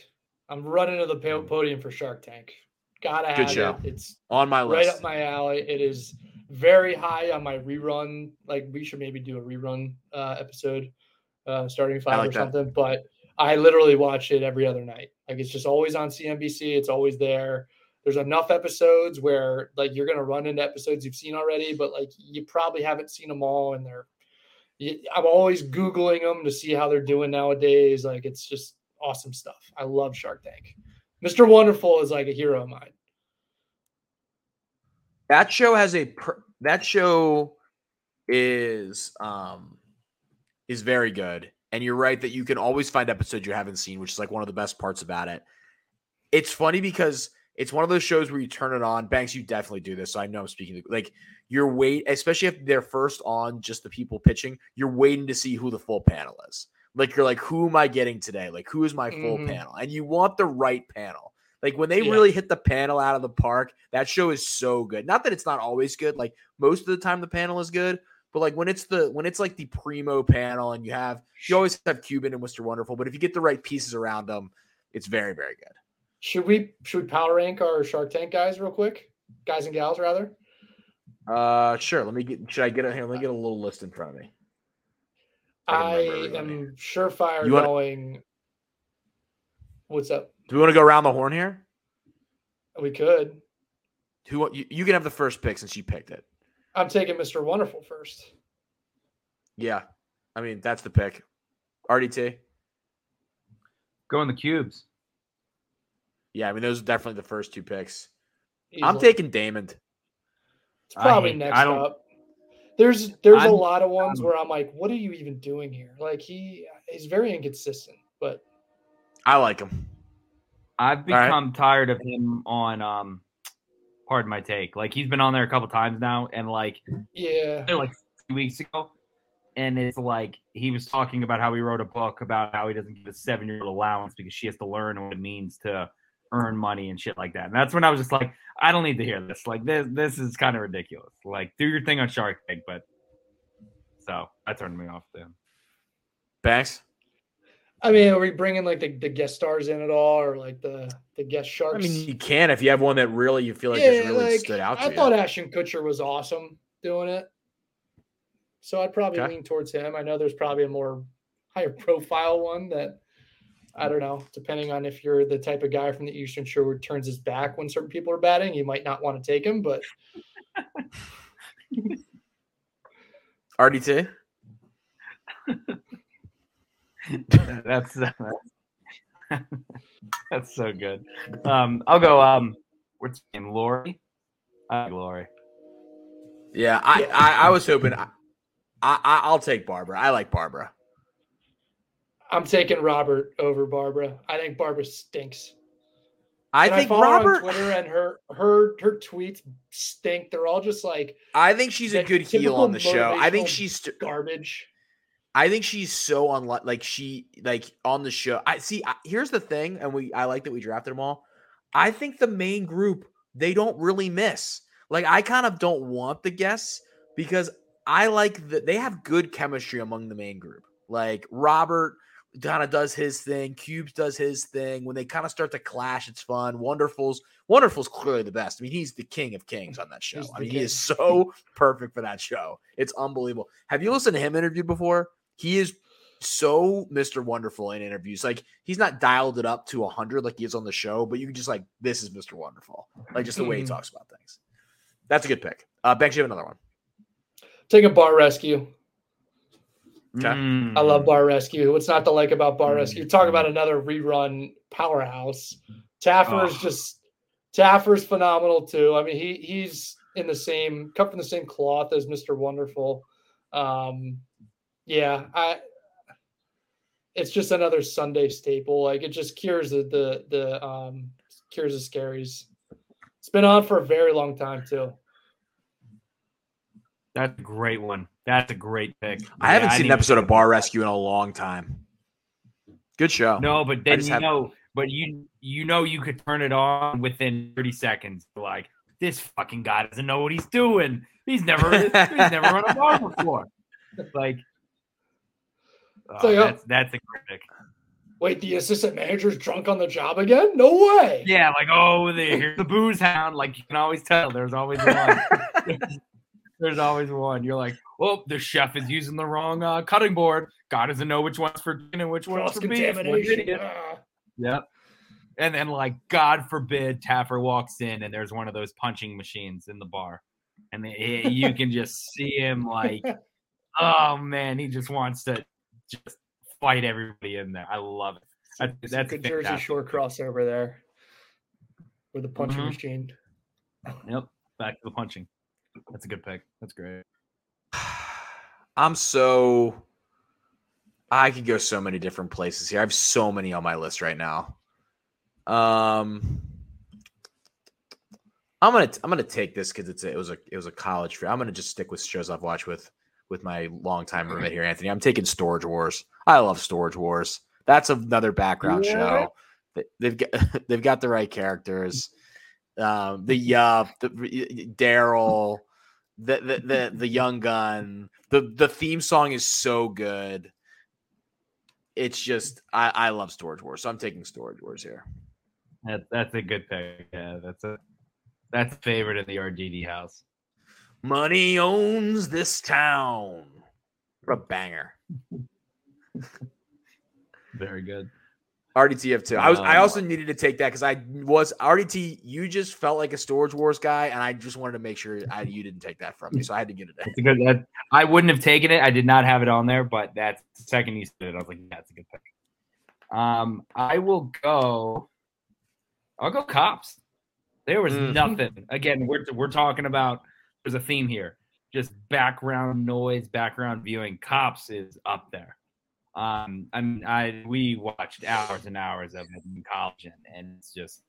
I'm running to the Mm. podium for Shark Tank. Gotta have Good show. it. It's on my list. right up my alley. It is very high on my rerun. Like we should maybe do a rerun uh, episode, uh, starting five like or that. something. But I literally watch it every other night. Like it's just always on CNBC. It's always there. There's enough episodes where like you're gonna run into episodes you've seen already, but like you probably haven't seen them all, and they're. I'm always googling them to see how they're doing nowadays. Like it's just awesome stuff. I love Shark Tank. Mr. Wonderful is like a hero of mine. that show has a that show is um is very good and you're right that you can always find episodes you haven't seen which is like one of the best parts about it it's funny because it's one of those shows where you turn it on banks you definitely do this so i know i'm speaking to, like you're wait especially if they're first on just the people pitching you're waiting to see who the full panel is like you're like who am i getting today like who is my full Mhm. panel and you want the right panel like when they Yeah. really hit the panel out of the park, that show is so good. Not that it's not always good. Like most of the time the panel is good, but like when it's the when it's like the primo panel and you have you always have Cuban and Mr. Wonderful, but if you get the right pieces around them, it's very very good. Should we should we power rank our Shark Tank guys real quick? Guys and gals rather. Uh sure. Let me get should I get a here? Let me get a little list in front of me. I I am surefire You wanna- knowing what's up. Do we want to go around the horn here? We could. Who you, you can have the first pick since you picked it. I'm taking Mr. Wonderful first. Yeah. I mean, that's the pick. RDT. Go in the cubes. Yeah, I mean those are definitely the first two picks. I'm taking Daymond. It's probably hate- next I don't- up. There's there's a I'm- lot of ones I'm- where I'm like, what are you even doing here? Like he he's very inconsistent, but I like him. I've All right. become tired of him on um pardon my take. Like he's been on there a couple times now and like yeah. like two weeks ago. And it's like he was talking about how he wrote a book about how he doesn't give a seven year old allowance because she has to learn what it means to earn money and shit like that. And that's when I was just like, I don't need to hear this. Like this this is kind of ridiculous. Like do your thing on Shark Tank, but so that turned me off to him. Banks. I mean, are we bringing like the, the guest stars in at all, or like the the guest sharks? I mean, you can if you have one that really you feel like yeah, has really like stood out to I you. thought Ashton Kutcher was awesome doing it, so I'd probably Okay. lean towards him. I know there's probably a more higher profile one that I don't know. Depending on if you're the type of guy from the Eastern Shore who turns his back when certain people are batting, you might not want to take him. But RDT. that's that's so good. Um, I'll go. Um, what's her name? Lori. I like Lori. Yeah, I, I I was hoping. I, I, I I'll take Barbara. I like Barbara. I'm taking Robert over Barbara. I think Barbara stinks. I And think follow her on Robert. Twitter and her her her tweets stink. They're all just like I think she's a good heel on the show. I think she's. st- garbage. I think she's so unlike like she like on the show. I see. I, here's the thing, and we I like that we drafted them all. I think the main group they don't really miss. Like I kind of don't want the guests because I like that they have good chemistry among the main group. Like Robert of does his thing, Cubes does his thing. When they kind of start to clash, it's fun. Wonderful's Wonderful's clearly the best. I mean, he's the king of kings on that show. I mean, he is so perfect for that show. It's unbelievable. Have you listened to him interviewed before? He is so Mr. Wonderful in interviews. Like he's not dialed it up to 100 like he is on the show, but you can just like this is Mr. Wonderful. Like just the way he Mhm. talks about things. That's a good pick. Uh Banks, you have another one. Take a bar rescue. Okay. Mm. I love Bar Rescue. What's not to like about Bar Mm. Rescue? Talk about another rerun powerhouse. Taffer is Oh. just Taffer's phenomenal too. I mean, he he's in the same cut from the same cloth as Mr. Wonderful. Um, yeah, I. It's just another Sunday staple. Like it just cures the the the um cures the scaries. It's been on for a very long time too. That's a great one. That's a great pick. I haven't Yeah, seen an episode of Bar Rescue in a long time. Good show. No, but then you have- know, but you you know you could turn it on within 30 seconds. Like this fucking guy doesn't know what he's doing. He's never he's never run a bar before. Like, oh, So, yeah. that's that's a great pick. Wait, the assistant manager's drunk on the job again? No way. Yeah, like oh, there- here's the booze hound. Like you can always tell. There's always one. There's always one. You're like, oh, the chef is using the wrong uh, cutting board. God doesn't know which one's for chicken and which one's for beef. What an contamination. idiot. Ah. Yep. And then, like, God forbid, Taffer walks in and there's one of those punching machines in the bar, and they, you can just see him like, oh man, he just wants to just fight everybody in there. I love it. That- a that's good Jersey. Shore crossover there with the punching Mhm. machine. Yep. Back to the punching. That's a good pick. That's great. I'm so I could go so many different places here. I have so many on my list right now. Um I'm gonna I'm gonna take this because it's a, it was a it was a college free. I'm gonna just stick with shows I've watched with with my longtime roommate here, Anthony. I'm taking Storage Wars. I love Storage Wars. That's another background Yeah. show. They- They've got they've got the right characters. Um, the Yup, the Daryl, the, the the the young gun. The the theme song is so good. It's just I I love Storage Wars, so I'm taking Storage Wars here. That, that's a good pick. Yeah, that's a that's a favorite in the RGD house. Money owns this town. What a banger. Very good. RDTF too. I was I Um, also needed to take that because I was RDT. You just felt like a Storage Wars guy, and I just wanted to make sure I, you didn't take that from me, so I had to get it. It's a good. That, I wouldn't have taken it. I did not have it on there, but that's the second you said it. I was like, yeah, that's a good pick. Um, I will go. I'll go cops. There was Mm. nothing. Again, we're we're talking about. There's a theme here. Just background noise, background viewing. Cops is up there. Um, I mean, I we watched hours and hours of it in college, and, and it's just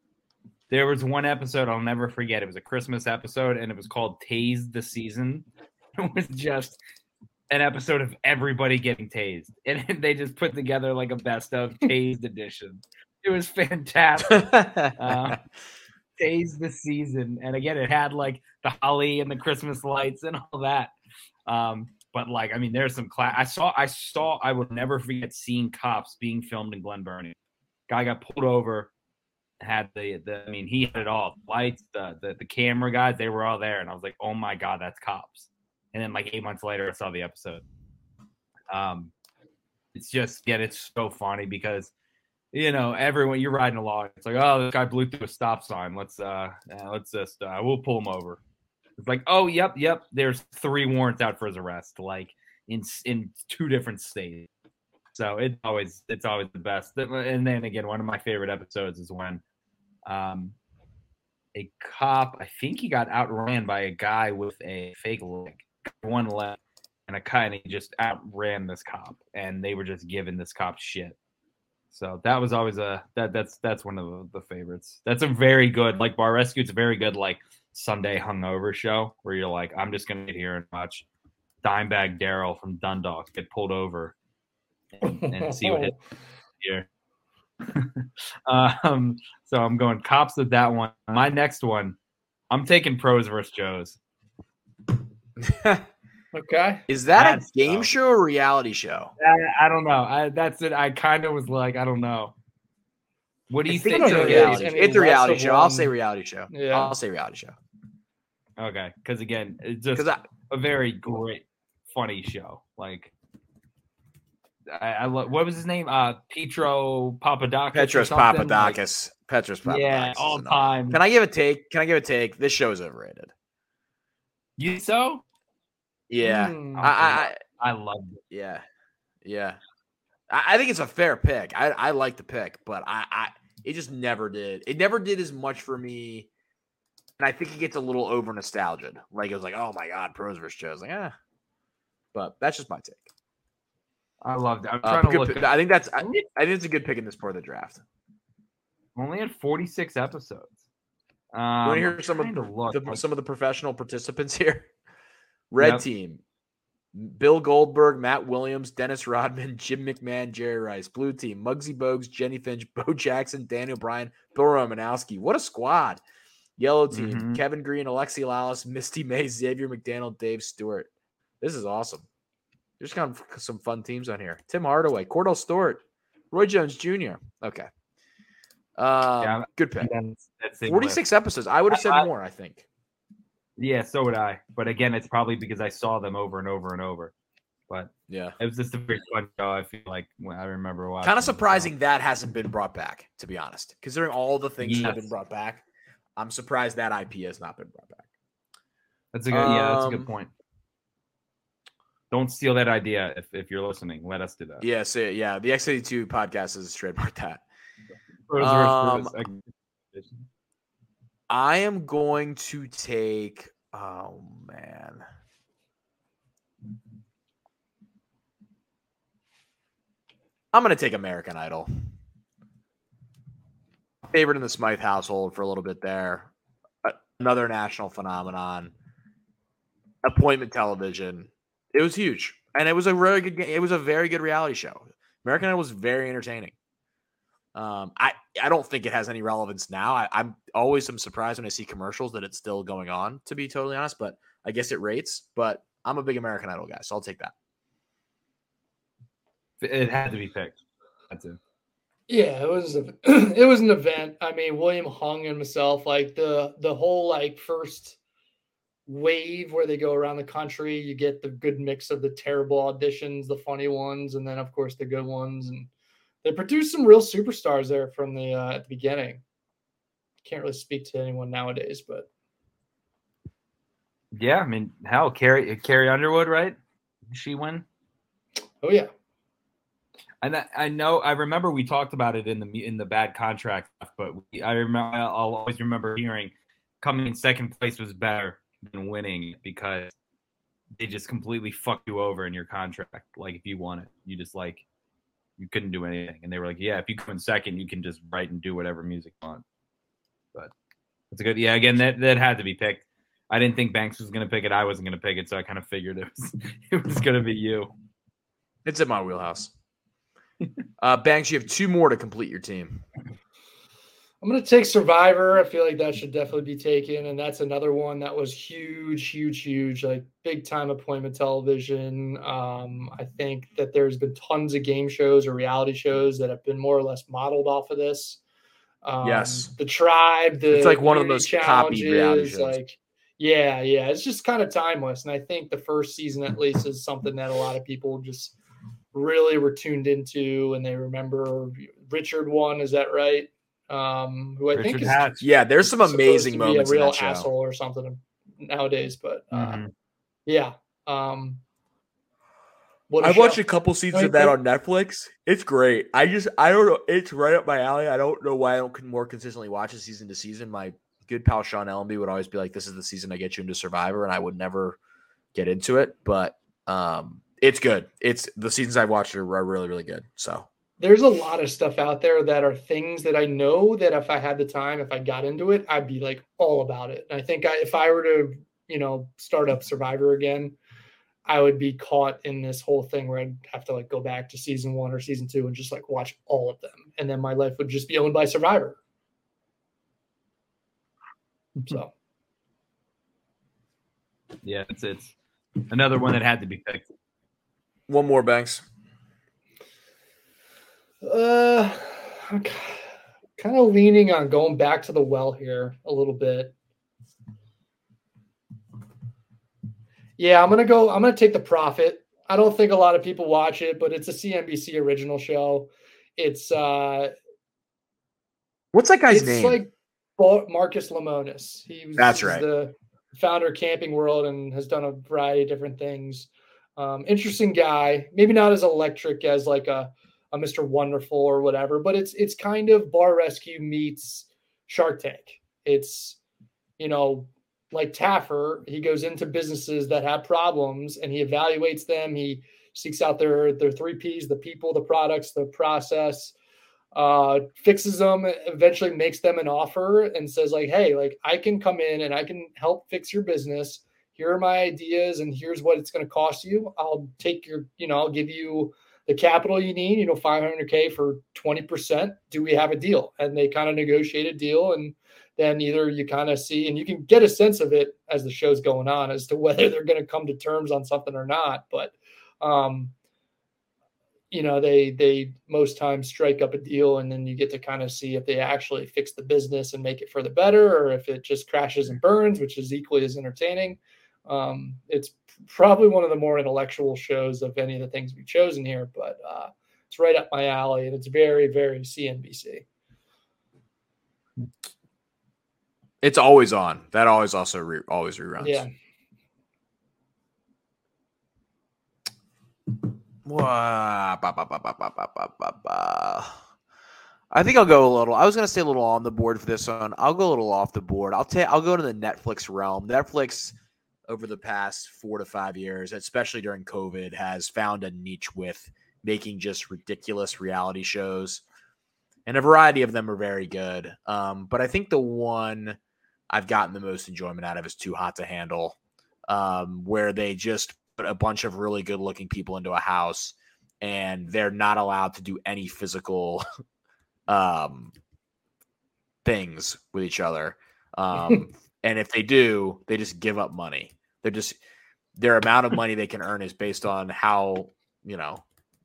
there was one episode I'll never forget. It was a Christmas episode, and it was called "Tase the Season." It was just an episode of everybody getting tased, and they just put together like a best of tased edition. It was fantastic. Uh, Tase the season, and again, it had like the holly and the Christmas lights and all that. Um, but like, I mean, there's some class. I saw, I saw, I would never forget seeing cops being filmed in Glen Burnie. Guy got pulled over, had the, the I mean, he had it all. Lights, the, the the camera guys, they were all there, and I was like, oh my god, that's cops. And then like eight months later, I saw the episode. Um, it's just yeah, it's so funny because you know, everyone you're riding along. It's like, oh, this guy blew through a stop sign. Let's uh, let's just uh, we'll pull him over. It's like, oh, yep, yep. There's three warrants out for his arrest, like in in two different states. So it's always it's always the best. And then again, one of my favorite episodes is when um a cop, I think he got outran by a guy with a fake leg, one leg, and a kind of just outran this cop, and they were just giving this cop shit. So that was always a that that's that's one of the, the favorites. That's a very good like Bar Rescue. It's a very good like Sunday hungover show where you're like, I'm just gonna get here and watch Dimebag Daryl from Dundalk get pulled over and, and see what hits here. um, so I'm going cops with that one. My next one, I'm taking pros versus Joes. Okay. Is that That's a game tough. show or reality show? I, I don't know. I, that's it. I kind of was like, I don't know. What do I you think think? it's a there is reality. It's a reality of show. I'll say reality show. Yeah. I'll say reality show Okay, because again, it's just because I, a very great, funny show. Like, I, I love. What was his name? Uh, Petro Papadakis. Petros something? Like, Papadakis. Petros Papadakis. yeah, all time. Can I give a take? Can I give a take? This show is overrated. You so? Yeah. Hmm. I, I, I I loved it. yeah. Yeah. I, I think it's a fair pick. I, I like the pick, but I, I it just never did. It never did as much for me. And I think it gets a little over nostalgia. Like it was like, oh my god, pros versus Joes. Like, ah. But that's just my take. I loved it. I'm Uh, trying to good look. pick. I think that's I, I think it's a good pick in this part of the draft. Only had 46 episodes. Um, You want to hear some of to the, some of the professional participants here? Red Yep. team: Bill Goldberg, Matt Williams, Dennis Rodman, Jim McMahon, Jerry Rice. Blue team: Muggsy Bogues, Jennie Finch, Bo Jackson, Daniel Bryan, Bill Romanowski. What a squad! Yellow team: Mhm. Kevin Greene, Alexi Lalas, Misty May, Xavier McDaniel, Dave Stewart. This is awesome. There's kind of some fun teams on here. Tim Hardaway, Kordell Stewart, Roy Jones Jr. Okay. Um, Yeah, good pick. That's, that's the list. 46 episodes. I would have I- said I- more, I think. Yeah, so would I. But again, it's probably because I saw them over and over and over. But Yeah. it was just a very fun show. I feel like when I remember watching. Kind of surprising that hasn't been brought back, to be honest. Considering all the things that have been brought back, I'm surprised that IP has not been brought back. That's a good. yeah, that's a Um, good point. Don't steal that idea if, if you're listening. Let us do that. Yeah, so yeah, the X82 podcast is trademarked that. Um. I am going to take. Oh man. I'm to take American Idol. Favorite in the Smythe household for a little bit there. Another national phenomenon. Appointment television. It was huge, and it was a very good. ga- It was a very good reality show. American Idol was very entertaining. Um, I I don't think it has any relevance now. I, I'm always am surprised when I see commercials that it's still going on. To be totally honest, but I guess it rates. But I'm a big American Idol guy, so I'll take that. It had to be picked. That's it. Yeah, it was a, it was an event. I mean, William Hung himself, like the the whole like first wave where they go around the country, you get the good mix of the terrible auditions, the funny ones, and then of course the good ones. And they produced some real superstars there from the uh, at the beginning. Can't really speak to anyone nowadays, but Yeah, I mean, hell, Carrie Carrie Underwood, right? Did She win. oh yeah, And I, I know I remember we talked about it in the in the bad contract, but we, I remember I'll always remember hearing coming in second place was better than winning because they just completely fucked you over in your contract. Like if you won it, you just like you couldn't do anything, and they were like, yeah, if you come in second, you can just write and do whatever music you want. But it's a good, yeah. Again, that that had to be picked. I didn't think Banks was going to pick it. I wasn't going to pick it, so I kind of figured it was it was going to be you. It's in my wheelhouse. uh, Banks, you have two more to complete your team. I'm gonna take Survivor. I feel like that should definitely be taken, and that's another one that was huge, huge, huge, like big time appointment television. Um, I think that there's been tons of game shows or reality shows that have been more or less modeled off of this. Um, Yes. the tribe, the It's like one of the most copied reality challenges, shows. Like, yeah, yeah, it's just kind of timeless, and I think the first season at least is something that a lot of people just really were tuned into, and they remember Richard won. Is that right? Um, who I think is Hatch. Yeah, there's some amazing to be moments a in real that show. asshole or something nowadays, but uh, Mhm. yeah. Um, what a I show. watched a couple seasons I of that think- on Netflix. It's great. I just I don't know. It's right up my alley. I don't know why I don't con- more consistently watch it season to season. My good pal Sean Ellenby would always be like, "This is the season I get you into Survivor," and I would never get into it. But Um, it's good. It's the seasons I've watched are, are really really good. So there's a lot of stuff out there that are things that I know that if I had the time, if I got into it, I'd be like all about it. And I think I, if I were to, you know, start up Survivor again, I would be caught in this whole thing where I'd have to like go back to season one or season two and just like watch all of them. And then my life would just be owned by Survivor. So, yeah, it's it's another one that had to be picked. One more, Banks. Uh, I'm kind of leaning on going back to the well here a little bit. Yeah, I'm gonna go. I'm gonna take the Profit. I don't think a lot of people watch it, but it's a CNBC original show. It's uh, what's that guy's it's name? like Marcus Lemonis. He was, That's right. The founder of Camping World and has done a variety of different things. Um, interesting guy. Maybe not as electric as like a a Mr. Wonderful or whatever, but it's it's kind of Bar Rescue meets Shark Tank. It's you know like Taffer, he goes into businesses that have problems and he evaluates them. He seeks out their their three P's: the people, the products, the process. Uh, fixes them, eventually makes them an offer, and says like, "Hey, like I can come in and I can help fix your business. Here are my ideas, and here's what it's going to cost you. I'll take your, you know, I'll give you." The capital you need, you know, 500K for 20%. Do we have a deal? And they kind of negotiate a deal. And then either you kind of see, and you can get a sense of it as the show's going on as to whether they're going to come to terms on something or not. But, um, you know, they, they most times strike up a deal and then you get to kind of see if they actually fix the business and make it for the better or if it just crashes and burns, which is equally as entertaining. Um, it's probably one of the more intellectual shows of any of the things we've chosen here, but uh, it's right up my alley and it's very, very CNBC. It's always on. That always also re- always reruns. Yeah. I think I'll go a little. I was going to stay a little on the board for this one. I'll go a little off the board. I'll take. I'll go to the Netflix realm. Netflix over the past four to five years, especially during COVID, has found a niche with making just ridiculous reality shows. And a variety of them are very good. Um, but I think the one I've gotten the most enjoyment out of is Too Hot to Handle, um, where they just put a bunch of really good looking people into a house and they're not allowed to do any physical um, things with each other. And if they do, they just give up money. They're just their amount of money they can earn is based on how, you know,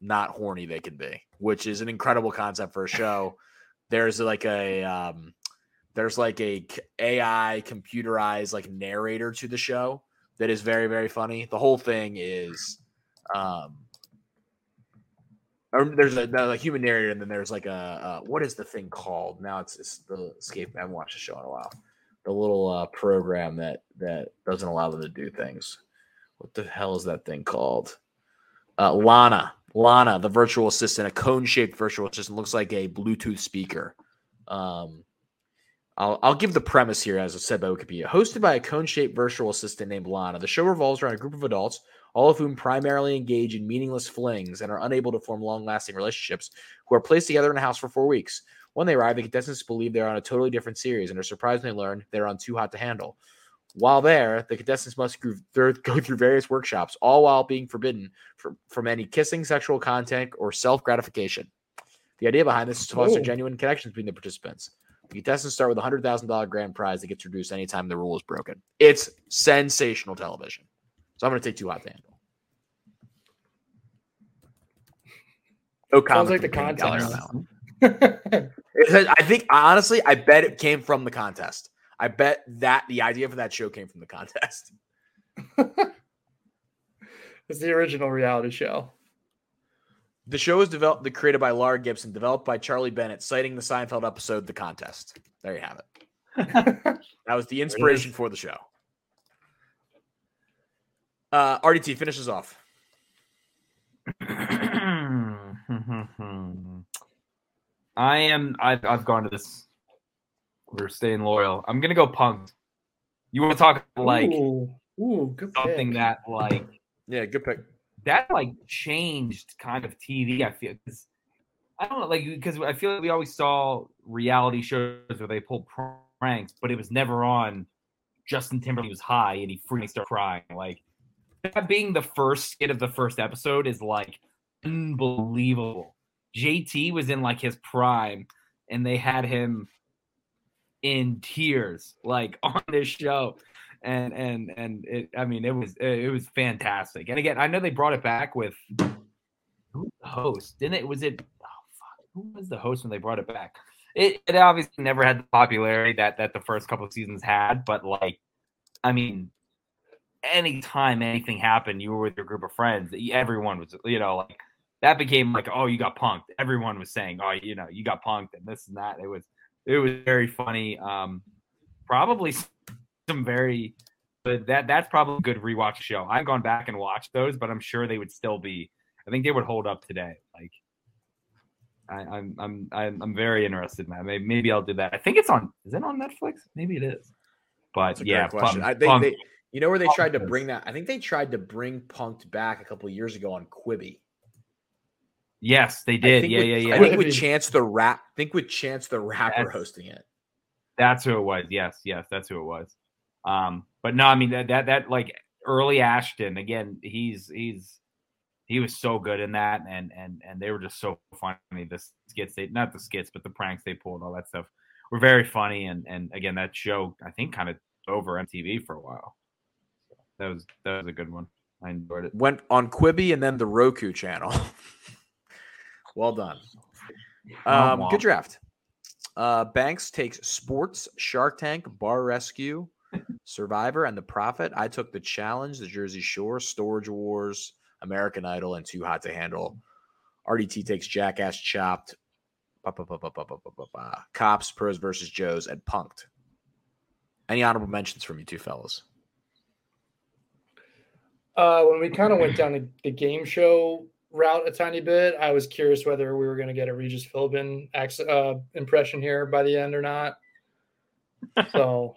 not horny they can be, which is an incredible concept for a show. There's like a um there's like a AI computerized like narrator to the show that is very very funny. The whole thing is um there's a, a, human narrator and then there's like a uh, what is the thing called? Now it's, it's the escape. I haven't watched the show in a while the little uh, program that that doesn't allow them to do things. What the hell is that thing called? Uh, Lana, Lana, the virtual assistant, a cone-shaped virtual assistant, looks like a Bluetooth speaker. Um, I'll, I'll give the premise here, as I said by Wikipedia. Hosted by a cone-shaped virtual assistant named Lana, the show revolves around a group of adults, all of whom primarily engage in meaningless flings and are unable to form long-lasting relationships, who are placed together in a house for four weeks. When they arrive, the contestants believe they're on a totally different series and are surprised when they learn they're on Too Hot to Handle. While there, the contestants must go through various workshops, all while being forbidden from, from any kissing, sexual contact, or self gratification. The idea behind this is to foster genuine connections between the participants. The contestants start with a hundred thousand dollar grand prize that gets reduced anytime the rule is broken. It's sensational television. So I'm going to take Too Hot to Handle. No Sounds like the content. I think honestly, I bet it came from the contest. I bet that the idea for that show came from the contest. it's the original reality show. The show was developed, the created by Laura Gibson, developed by Charlie Bennett, citing the Seinfeld episode "The Contest." There you have it. that was the inspiration for the show. Uh, RDT finishes off. I am. I've, I've gone to this. We're staying loyal. I'm gonna go punk. You want to talk like ooh, ooh, good something pick. that like yeah, good pick. that like changed kind of TV. I feel because I don't know, like because I feel like we always saw reality shows where they pulled pranks, but it was never on. Justin Timberlake was high and he freaking started crying. Like that being the first skit of the first episode is like unbelievable. JT was in like his prime, and they had him in tears, like on this show and and and it, I mean, it was it was fantastic. And again, I know they brought it back with who the host? Didn't it? Was it? Oh fuck! Who was the host when they brought it back? It, it obviously never had the popularity that that the first couple seasons had, but like, I mean, anytime anything happened, you were with your group of friends. Everyone was, you know, like that became like, oh, you got punked. Everyone was saying, oh, you know, you got punked and this and that. It was it was very funny. Um, probably some very but that that's probably a good rewatch show. I've gone back and watched those, but I'm sure they would still be. I think they would hold up today. Like I, am I'm I'm I'm very interested in that. Maybe, maybe I'll do that. I think it's on. Is it on Netflix? Maybe it is. But yeah, question. I, they, they, you know where they tried to bring that? I think they tried to bring Punked back a couple years ago on Quibi. Yes, they did. Yeah, with, yeah, yeah. I think with Chance the Rap. I think with Chance the Rapper that's, hosting it. That's who it was. Yes, yes, that's who it was. Um, but no, I mean that that that like early Ashton again. He's he's he was so good in that, and and and they were just so funny. The skits, they not the skits, but the pranks they pulled, all that stuff were very funny. And and again, that show I think kind of over MTV for a while. That was that was a good one. I enjoyed it. Went on Quibi and then the Roku channel. well done. Um, good draft. Uh, Banks takes sports, Shark Tank, Bar Rescue, Survivor and The Profit. I took The Challenge, The Jersey Shore, Storage Wars, American Idol, and Too Hot to Handle. RDT takes Jackass Chopped, Cops, Pros versus Joes, and Punked. Any honorable mentions from you two fellas? Uh, when we kind of went down the, the, game show route a tiny bit, I was curious whether we were going to get a Regis Philbin uh, impression here by the end or not. So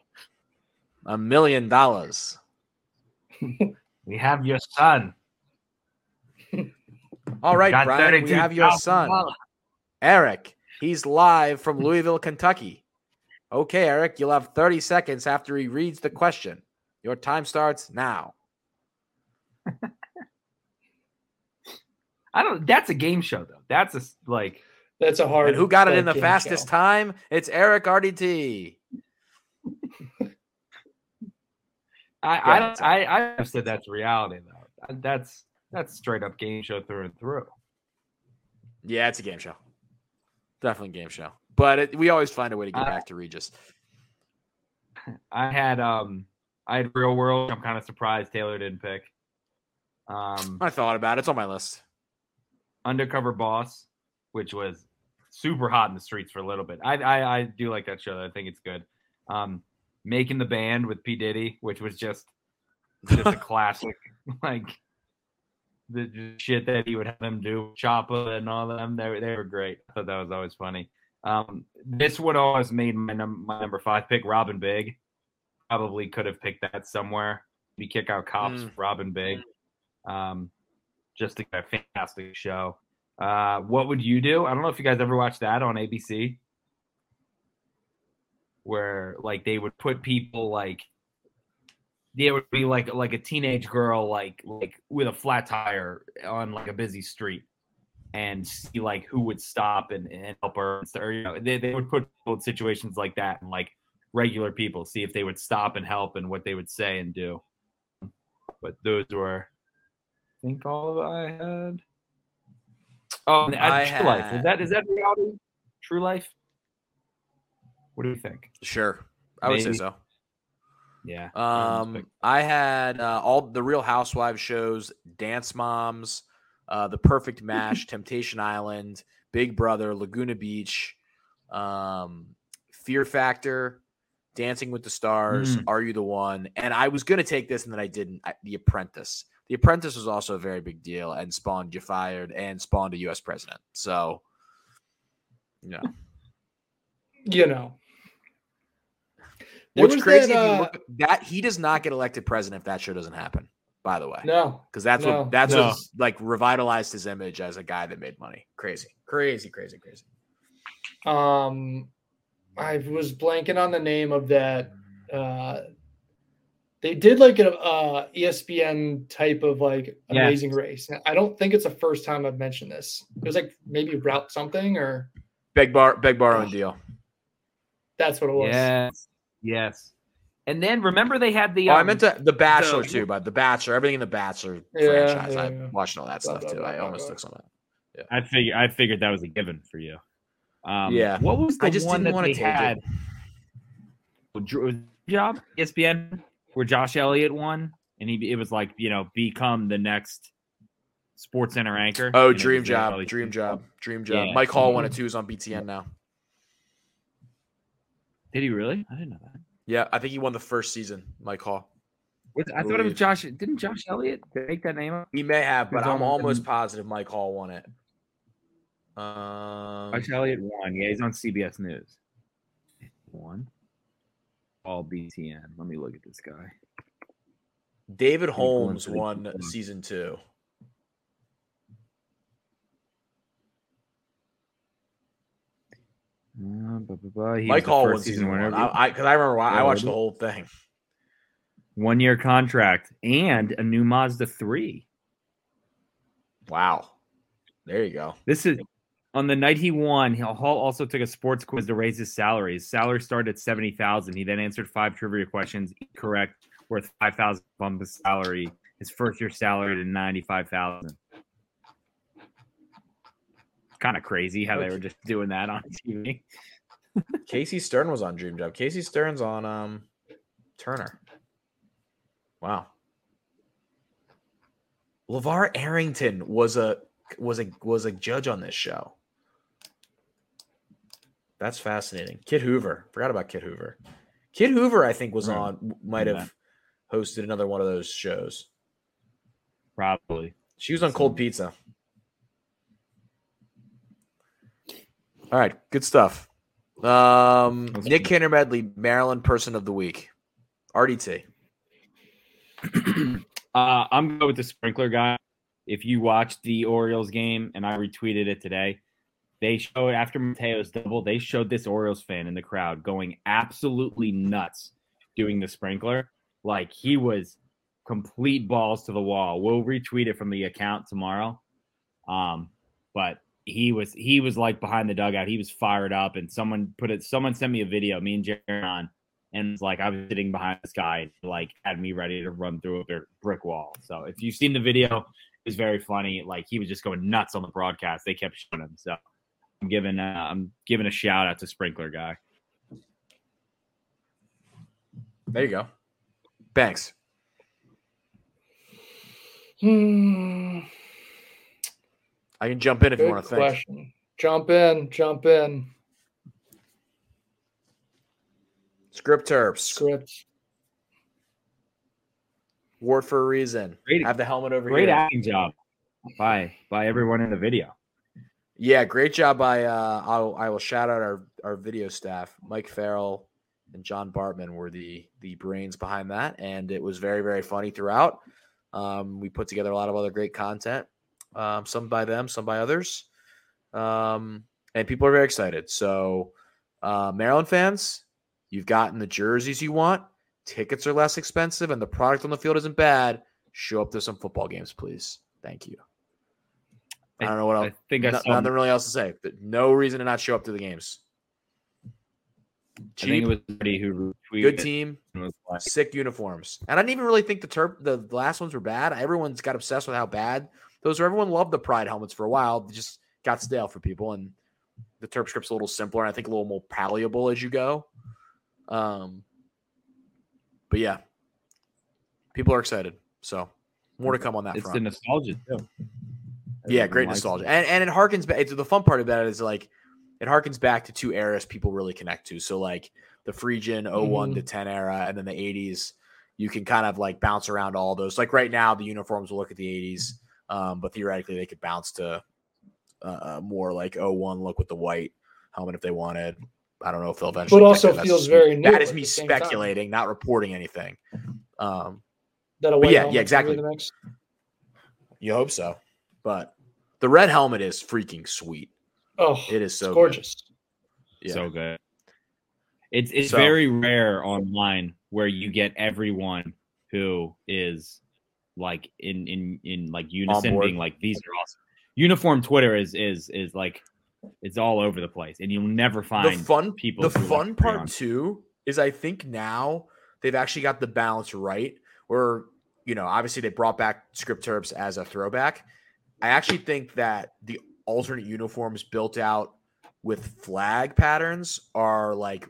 a million dollars. we have your son. All right, Brian, we have your son. Eric, he's live from Louisville, Kentucky. Okay, Eric, you'll have 30 seconds after he reads the question. Your time starts now. I don't that's a game show though. That's a like that's a hard And who got it in the fastest show. time? It's Eric RDT. I I, don't, I I said that's reality though. That's that's straight up game show through and through. Yeah, it's a game show. Definitely game show. But it, we always find a way to get back to Regis. I had um I had Real World. I'm kind of surprised Taylor didn't pick. Um I thought about it. It's on my list. Undercover Boss, which was super hot in the streets for a little bit. I I, I do like that show. I think it's good. Um, making the band with P Diddy, which was just just a classic, like the shit that he would have them do, Choppa and all of them. They they were great. I thought that was always funny. Um, this would always made my num- my number five pick, Rob & Big. Probably could have picked that somewhere. We kick out cops, mm. Rob & Big. Um, just a, fantastic show. Uh, what would you do? I don't know if you guys ever watched that on ABC where like they would put people like it would be like like a teenage girl like like with a flat tire on like a busy street and see like who would stop and, and help her or you know they, they would put people in situations like that and like regular people see if they would stop and help and what they would say and do but those were think all of I had oh I true had... life is that is that reality true life what do you think? Sure, I Maybe. would say so. Yeah. Um, I had uh, all the Real Housewives shows, Dance Moms, uh, The Perfect Match, Temptation Island, Big Brother, Laguna Beach, um, Fear Factor, Dancing with the Stars, mm. Are You the One? And I was going to take this and then I didn't. I, the Apprentice. The Apprentice was also a very big deal and spawned you fired and spawned a U.S. president. So, yeah. You know, What's crazy that, uh, look, that he does not get elected president if that show doesn't happen. by the way. No, because that's no, what that's no. what like revitalized his image as a guy that made money. Crazy, crazy, crazy, crazy. Um, I was blanking on the name of that. Uh, they did like a uh, ESPN type of like Yes. amazing race. I don't think it's the first time I've mentioned this. It was like maybe route something or Beg bar, beg borrow and deal. that's what it was. Yes. Yes. And then remember they had the Oh, I um, meant to the Bachelor the- too, but the Bachelor, everything in the Bachelor Yeah, franchise. yeah, I yeah. watched all that stuff too. I almost blah. took some of that. I figured I figured that was a given for you. Um, Yeah. What was the I just one didn't that wanna they take it. had? Drew- Job ESPN where Josh Elliott won, and he it was like you know become the next Sports Center anchor. Oh, dream job, really- dream job, dream job. Yeah. Mike Hall won it too. Is on BTN now. Did he really? I didn't know that. Yeah, I think he won the first season. Mike Hall. I thought it was. Josh. Didn't Josh Elliott make that name up? He may have, but I'm almost positive Mike Hall won it. Um, Josh Elliott won. Yeah, he's on CBS News. One. All BTN. Let me look at this guy. David Holmes won season two. Uh, blah, blah, blah. Mike Hall won season one. winner. I because I, remember why I watched the whole thing. One year contract and a new Mazda 3. Wow, there you go. This is on the night he won. Hall also took a sports quiz to raise his salary. His salary started at 70,000. He then answered five trivia questions, correct, worth 5,000 bump his salary. His first year salary to 95,000. Kind of crazy how they were just doing that on TV. Casey Stern was on Dream Job. Casey Stern's on um Turner. Wow. LaVar Arrington was a was a was a judge on this show. That's fascinating. Kit Hoover. Forgot about Kit Hoover. Kit Hoover, I think, was Right. on might Yeah. have hosted another one of those shows. Probably. She was on Cold Pizza. All right, good stuff. Um, That's Nick. Cannon Medley, Maryland Person of the Week, RDT. Uh, I'm going with the sprinkler guy. If you watched the Orioles game, and I retweeted it today, they showed after Mateo's double, they showed this Orioles fan in the crowd going absolutely nuts doing the sprinkler. Like he was complete balls to the wall. We'll retweet it from the account tomorrow. Um, but he was he was like behind the dugout. He was fired up, and someone put it. Someone sent me a video. Me and Jaron and it's like I was sitting behind this guy, like had me ready to run through a brick wall. So if you've seen the video, it was very funny. Like he was just going nuts on the broadcast. They kept showing him. So I'm giving uh, I'm giving a shout out to Sprinkler guy. There you go. Banks. Hmm. I can jump in if you want to think. question. Jump in, jump in. Script Terps. Script. Ward for a reason. Great- Have the helmet over Great here. Great acting job by by everyone in the video. Yeah, great job by uh I'll, I will shout out our our video staff. Mike Farrell and John Bartman were the the brains behind that and it was very very funny throughout. Um we put together a lot of other great content. Um some by them, some by others. Um and people are very excited. So uh Maryland fans, you've gotten the jerseys you want. Tickets are less expensive and the product on the field isn't bad. Show up to some football games, please. Thank you. I don't know what else. I think I No- saw. nothing really else to say. But no reason to not show up to the games. I think it was somebody who retweeted good team, like, sick uniforms. And I didn't even really think the Terp the last ones were bad. Everyone's got obsessed with how bad those were. Everyone loved the Pride helmets for a while. They just got stale for people, and the Terp script's a little simpler and I think a little more palatable as you go. Um, but yeah, people are excited. So more to come on that It's front. the nostalgia too. Yeah, great nostalgia, and and it harkens back. The fun part about it is like it harkens back to two eras people really connect to. So like the Friedgen 01 to 10 era, and then the 80s. You can kind of like bounce around all those. Like right now, the uniforms will look at the 80s, um, but theoretically they could bounce to uh, more like 01 look with the white helmet if they wanted. I don't know if they'll eventually. But also. That's feels very new That is me same time. speculating, not reporting anything. Um, That away yeah, yeah, exactly. You hope so. But the red helmet is freaking sweet. Oh, It is so it's good. gorgeous. Yeah. So good. It's it's So- very rare online where you get everyone who is like in in in like unison being like these are awesome. Uniform Twitter is is is like it's all over the place, and you'll never find the fun people. the who, like, fun part too is I think now they've actually got the balance right. Where you know, obviously they brought back script terps as a throwback. I actually think that the alternate uniforms built out with flag patterns are like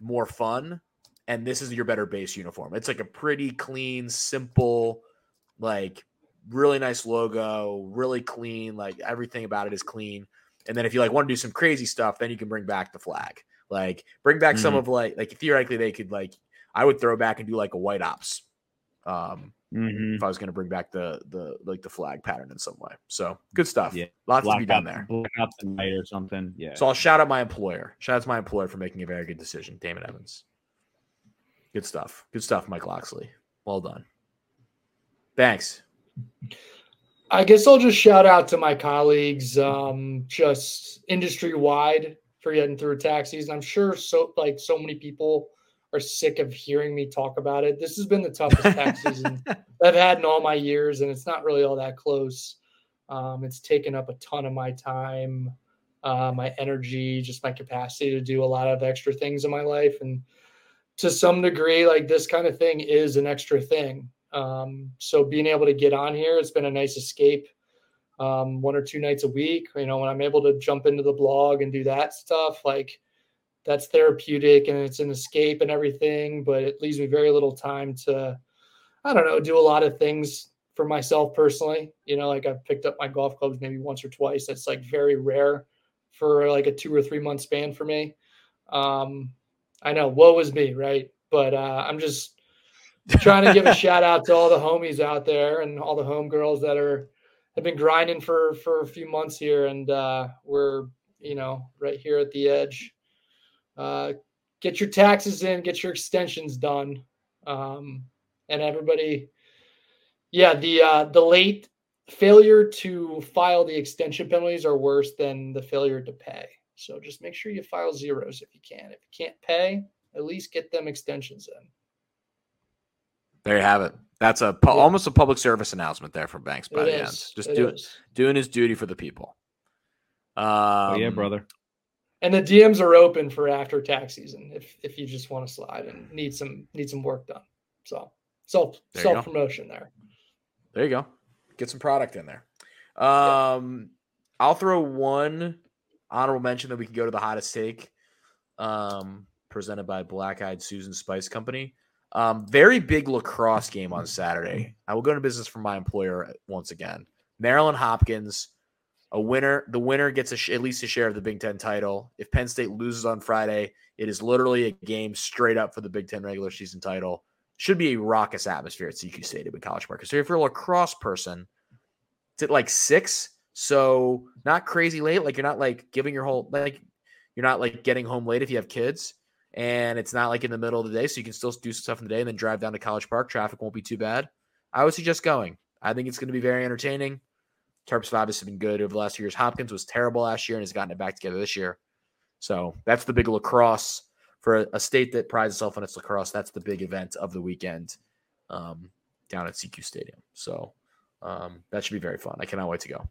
more fun, and this is your better base uniform. It's like a pretty clean, simple, like really nice logo, really clean. Like everything about it is clean. And then if you like want to do some crazy stuff, then you can bring back the flag. Like bring back some Mhm. of like like theoretically they could like I would throw back and do like a white ops. Um Mhm. if I was going to bring back the the like the flag pattern in some way. So good stuff. Yeah. Lots to be done there. Black Ops at night or something. Yeah. So I'll shout out my employer. Shout out to my employer for making a very good decision, Damon Evans. Good stuff. Good stuff, Mike Locksley. Well done. Thanks. I guess I'll just shout out to my colleagues, um, just industry wide for getting through tax season. I'm sure so like so many people are sick of hearing me talk about it. This has been the toughest tax season I've had in all my years, and it's not really all that close. Um, it's taken up a ton of my time, uh, my energy, just my capacity to do a lot of extra things in my life. And to some degree, like this kind of thing is an extra thing. Um, so being able to get on here, it's been a nice escape. Um, one or two nights a week, you know, when I'm able to jump into the blog and do that stuff, like that's therapeutic and it's an escape and everything, but it leaves me very little time to, I don't know, do a lot of things for myself personally. You know, like I've picked up my golf clubs maybe once or twice. That's like very rare for like a two or three month span for me. Um, I know, woe is me, right? But uh, I'm just trying to give a shout out to all the homies out there and all the homegirls that are have been grinding for for a few months here, and uh, we're you know right here at the edge. Uh, get your taxes in, get your extensions done, um, and everybody. Yeah, the uh, the late failure to file the extension penalties are worse than the failure to pay. So just make sure you file zeros if you can. If you can't pay, at least get them extensions in. There you have it. That's a pu- Yeah. almost a public service announcement there from Banks by It the end. Just It do, is. doing his duty for the people. Um, oh yeah, brother. And the DMs are open for after tax season if if you just want to slide and need some need some work done. So self There self promotion there. There you go. Get some product in there. Um, I'll throw one honorable mention that we can go to the hottest take, um, presented by Black Eyed Susan Spice Company. Um, very big lacrosse game on Saturday. I will go into business for my employer once again. Maryland Hopkins, a winner. The winner gets sh- at least a share of the Big Ten title. If Penn State loses on Friday, it is literally a game straight up for the Big Ten regular season title should be a raucous atmosphere at SECU Stadium in College Park. So if you're a lacrosse person, it's at like six, so not crazy late. Like you're not like giving your whole like you're not like getting home late if you have kids, and it's not like in the middle of the day, so you can still do stuff in the day and then drive down to College Park. Traffic won't be too bad. I would suggest going. I think it's going to be very entertaining. Terps have obviously been good over the last few years. Hopkins was terrible last year and has gotten it back together this year. So that's the big lacrosse for a, state that prides itself on its lacrosse. That's the big event of the weekend um, down at SECU Stadium. So um, that should be very fun. I cannot wait to go.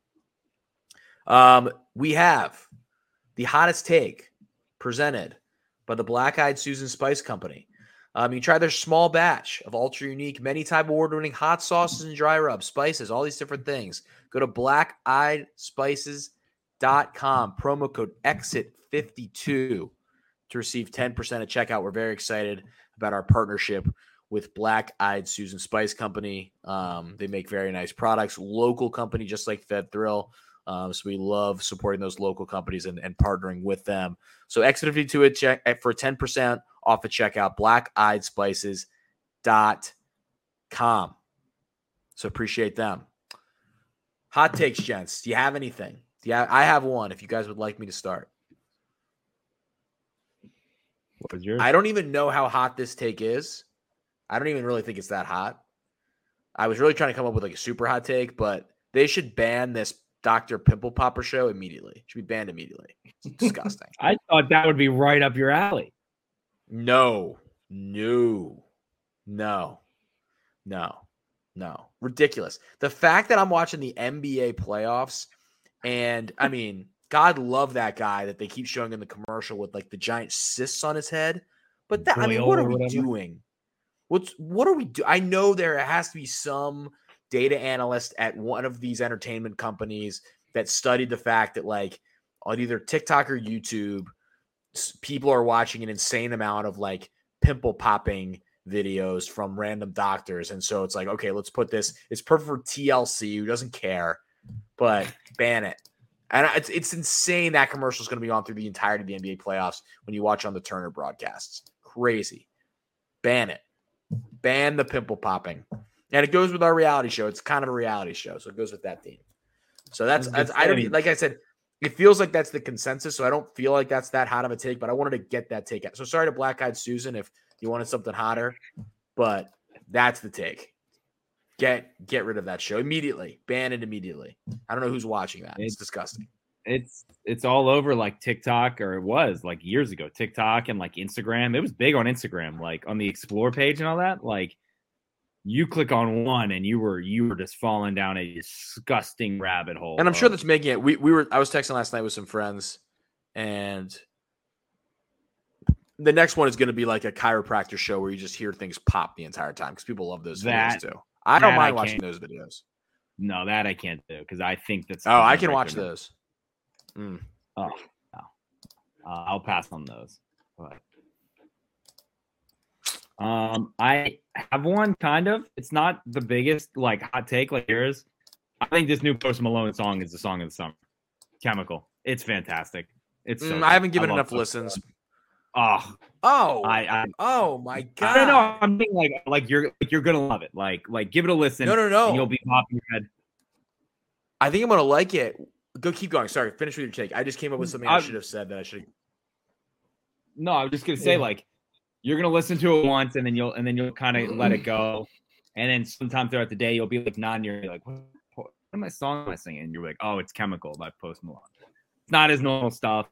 Um, we have the hottest take presented by the Black Eyed Susan Spice Company. Um, you try their small batch of ultra unique, many type award winning hot sauces and dry rubs, spices, all these different things. Go to blackeyedspices.com, promo code EXIT52 to receive 10% at checkout. We're very excited about our partnership with Black Eyed Susan Spice Company. Um, they make very nice products, local company, just like Fed Thrill. Um, so we love supporting those local companies and, and partnering with them. So Exit 52 at check for 10% off at checkout, blackeyedspices.com. So appreciate them. Hot takes, gents. Do you have anything? Yeah, I have one if you guys would like me to start. What was yours? I don't even know how hot this take is. I don't even really think it's that hot. I was really trying to come up with like a super hot take, but they should ban this Dr. Pimple Popper show immediately. It should be banned immediately. It's disgusting. I thought that would be right up your alley. No, no, no, no, no. Ridiculous. The fact that I'm watching the NBA playoffs and I mean, God love that guy that they keep showing in the commercial with like the giant cysts on his head. But that, I mean, what are we doing? What's what are we do? I know there has to be some data analyst at one of these entertainment companies that studied the fact that like on either TikTok or YouTube, people are watching an insane amount of like pimple popping videos from random doctors. And so it's like, okay, let's put this, it's perfect for TLC who doesn't care, but ban it. And it's, it's insane that commercial is going to be on through the entirety of the NBA playoffs when you watch on the Turner broadcasts. Crazy. Ban it. Ban the pimple popping. And it goes with our reality show. It's kind of a reality show. So it goes with that theme. So that's, that's I don't like I said, it feels like that's the consensus. So I don't feel like that's that hot of a take, but I wanted to get that take out. So sorry to Black Eyed Susan if you wanted something hotter, but that's the take. Get get rid of that show immediately. Ban it immediately. I don't know who's watching that. It's, it's disgusting. It's it's all over like TikTok or it was like years ago. TikTok and like Instagram. It was big on Instagram, like on the explore page and all that. Like you click on one and you were you were just falling down a disgusting rabbit hole. And I'm sure that's making it. We we were I was texting last night with some friends, and the next one is going to be like a chiropractor show where you just hear things pop the entire time because people love those that, videos too. I don't mind I watching those videos. No, that I can't do because I think that's. Oh, I can watch those. Mm. Oh, no. Uh, I'll pass on those. But um, I have one kind of. It's not the biggest like hot take like yours. I think this new Post Malone song is the song of the summer. Chemical. It's fantastic. It's. So mm, I haven't given I enough listens. Oh, oh, I, I, oh my god! I don't know. I'm being like, like you're, like you're gonna love it. Like, like give it a listen. No, no, no. you'll be popping your head. I think I'm gonna like it. Go, keep going. Sorry, finish with your take. I just came up with something I, I should have said that I should. No, I was just gonna say yeah. like you're gonna listen to it once and then you'll and then you'll kind of let it go, and then sometime throughout the day you'll be like nodding. You're like, what, what am I song am I singing? And you're like, oh, it's Chemical by Post Malone. It's not his normal stuff.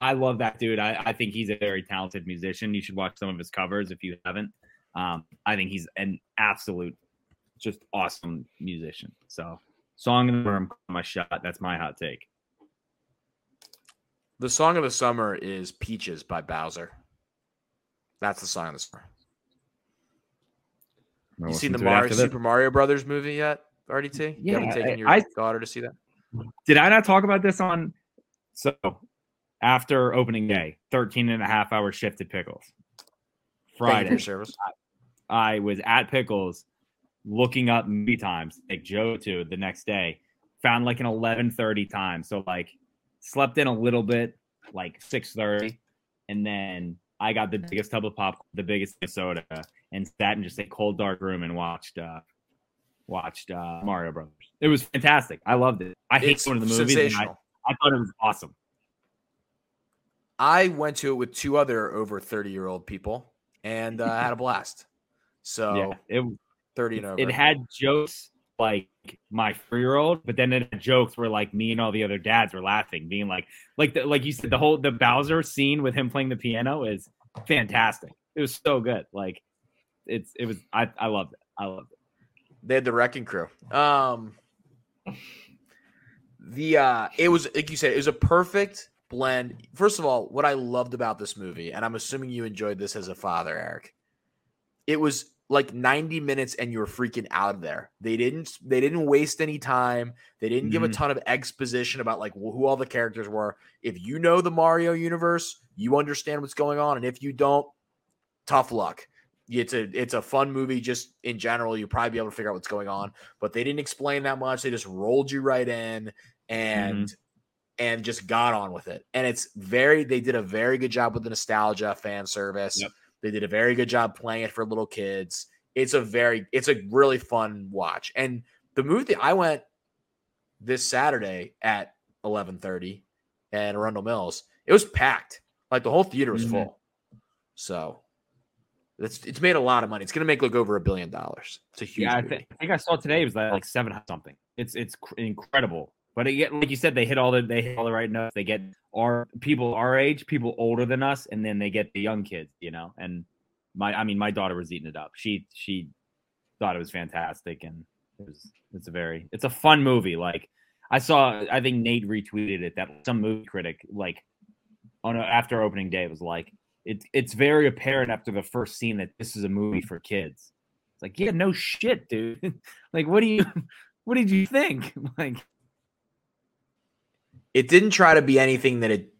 I love that dude. I, I think he's a very talented musician. You should watch some of his covers if you haven't. Um, I think he's an absolute, just awesome musician. So, song of the room, my shot. That's my hot take. The song of the summer is "Peaches" by Bowser. That's the sign of the summer. You seen the Mario, Super Mario Brothers movie yet, RDT? Yeah, you haven't taken your I, daughter to see that? Did I not talk about this on? So after opening day, 13 and a half hour shift at Pickles. Friday service. I, I was at Pickles looking up movie times, like Joe to the next day, found like an 11:30 time. So like slept in a little bit, like 6:30, and then I got the biggest tub of pop, the biggest soda, and sat in just a cold dark room and watched uh watched uh Mario Brothers. It was fantastic. I loved it. I hate going to the movies. I, I thought it was awesome. I went to it with two other over 30 year old people and uh, had a blast. So yeah, it 30 and over. It had jokes like my three year old, but then the jokes where like me and all the other dads were laughing, being like, like the, like you said, the whole the Bowser scene with him playing the piano is fantastic. It was so good. Like it's it was I I loved it. I loved it. They had the wrecking crew. Um the uh it was like you said, it was a perfect blend. First of all, what I loved about this movie, and I'm assuming you enjoyed this as a father, Eric, it was like 90 minutes and you're freaking out of there. They didn't they didn't waste any time. They didn't mm-hmm. give a mm-hmm. ton of exposition about like who all the characters were. If you know the Mario universe, you understand what's going on and if you don't, tough luck. It's a it's a fun movie just in general. You'll probably be able to figure out what's going on, but they didn't explain that much. They just rolled you right in and mm-hmm and just got on with it. And it's very, they did a very good job with the nostalgia fan service. Yep. They did a very good job playing it for little kids. It's a very, it's a really fun watch. And the movie I went this Saturday at 11:30 at Arundel Mills, it was packed. Like the whole theater was mm-hmm. full. So it's it's made a lot of money. It's going to make like over a billion dollars. It's a huge. Yeah, I, thi- I think I saw today it was like, like seven something. It's it's cr- incredible. But again, like you said, they hit all the they hit all the right notes. They get our people our age, people older than us, and then they get the young kids. You know, and my I mean, my daughter was eating it up. She she thought it was fantastic, and it was it's a very it's a fun movie. Like I saw, I think Nate retweeted it that some movie critic like on a, after opening day was like it's it's very apparent after the first scene that this is a movie for kids. It's like, yeah, no shit, dude. like, what do you, what did you think? Like, it didn't try to be anything that it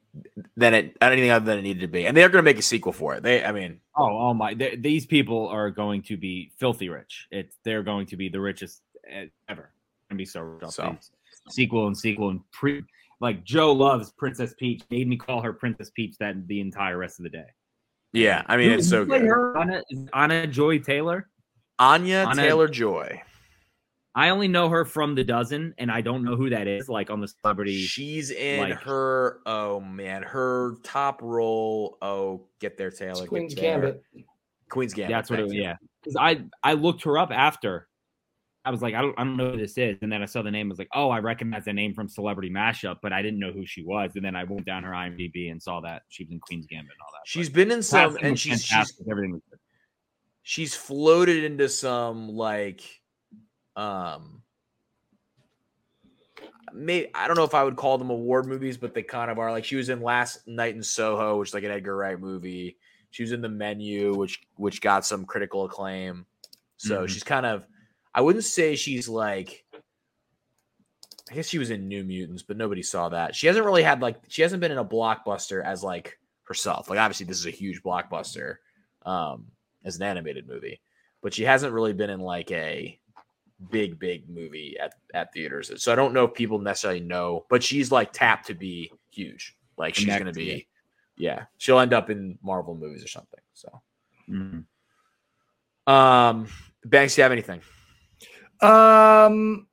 than it anything other than it needed to be, and they're going to make a sequel for it. They, I mean, oh, oh my, they, these people are going to be filthy rich. It's they're going to be the richest ever. And be so rich. So. sequel and sequel and pre. Like Joe loves Princess Peach. Made me call her Princess Peach that the entire rest of the day. yeah, I mean, Who- it's so good. her? Anna, Anna Joy Taylor. Anya Anna- Taylor Joy. I only know her from The Dozen, and I don't know who that is. Like on the celebrity. She's in like- her. Oh man, her top role. Oh, get there, Taylor. It's Queen's there. Gambit. Queen's Gambit. That's what it was. Yeah, because I I looked her up after. I was like, I don't I don't know who this is, and then I saw the name. I was like, oh, I recognize the name from Celebrity Mashup, but I didn't know who she was. And then I went down her IMDb and saw that she was in Queen's Gambit and all that. She's But been in some, casting and she's she's everything was good. she's floated into some like um may I don't know if I would call them award movies, but they kind of are. Like she was in Last Night in Soho, which is like an Edgar Wright movie. She was in The Menu, which which got some critical acclaim. So Mhm. she's kind of I wouldn't say she's like I guess she was in New Mutants, but nobody saw that. She hasn't really had like she hasn't been in a blockbuster as like herself. Like obviously this is a huge blockbuster um as an animated movie, but she hasn't really been in like a big big movie at at theaters. So I don't know if people necessarily know, but she's like tapped to be huge. Like she's going to be yeah, she'll end up in Marvel movies or something. So Mhm. um Banks, do you have anything? Um,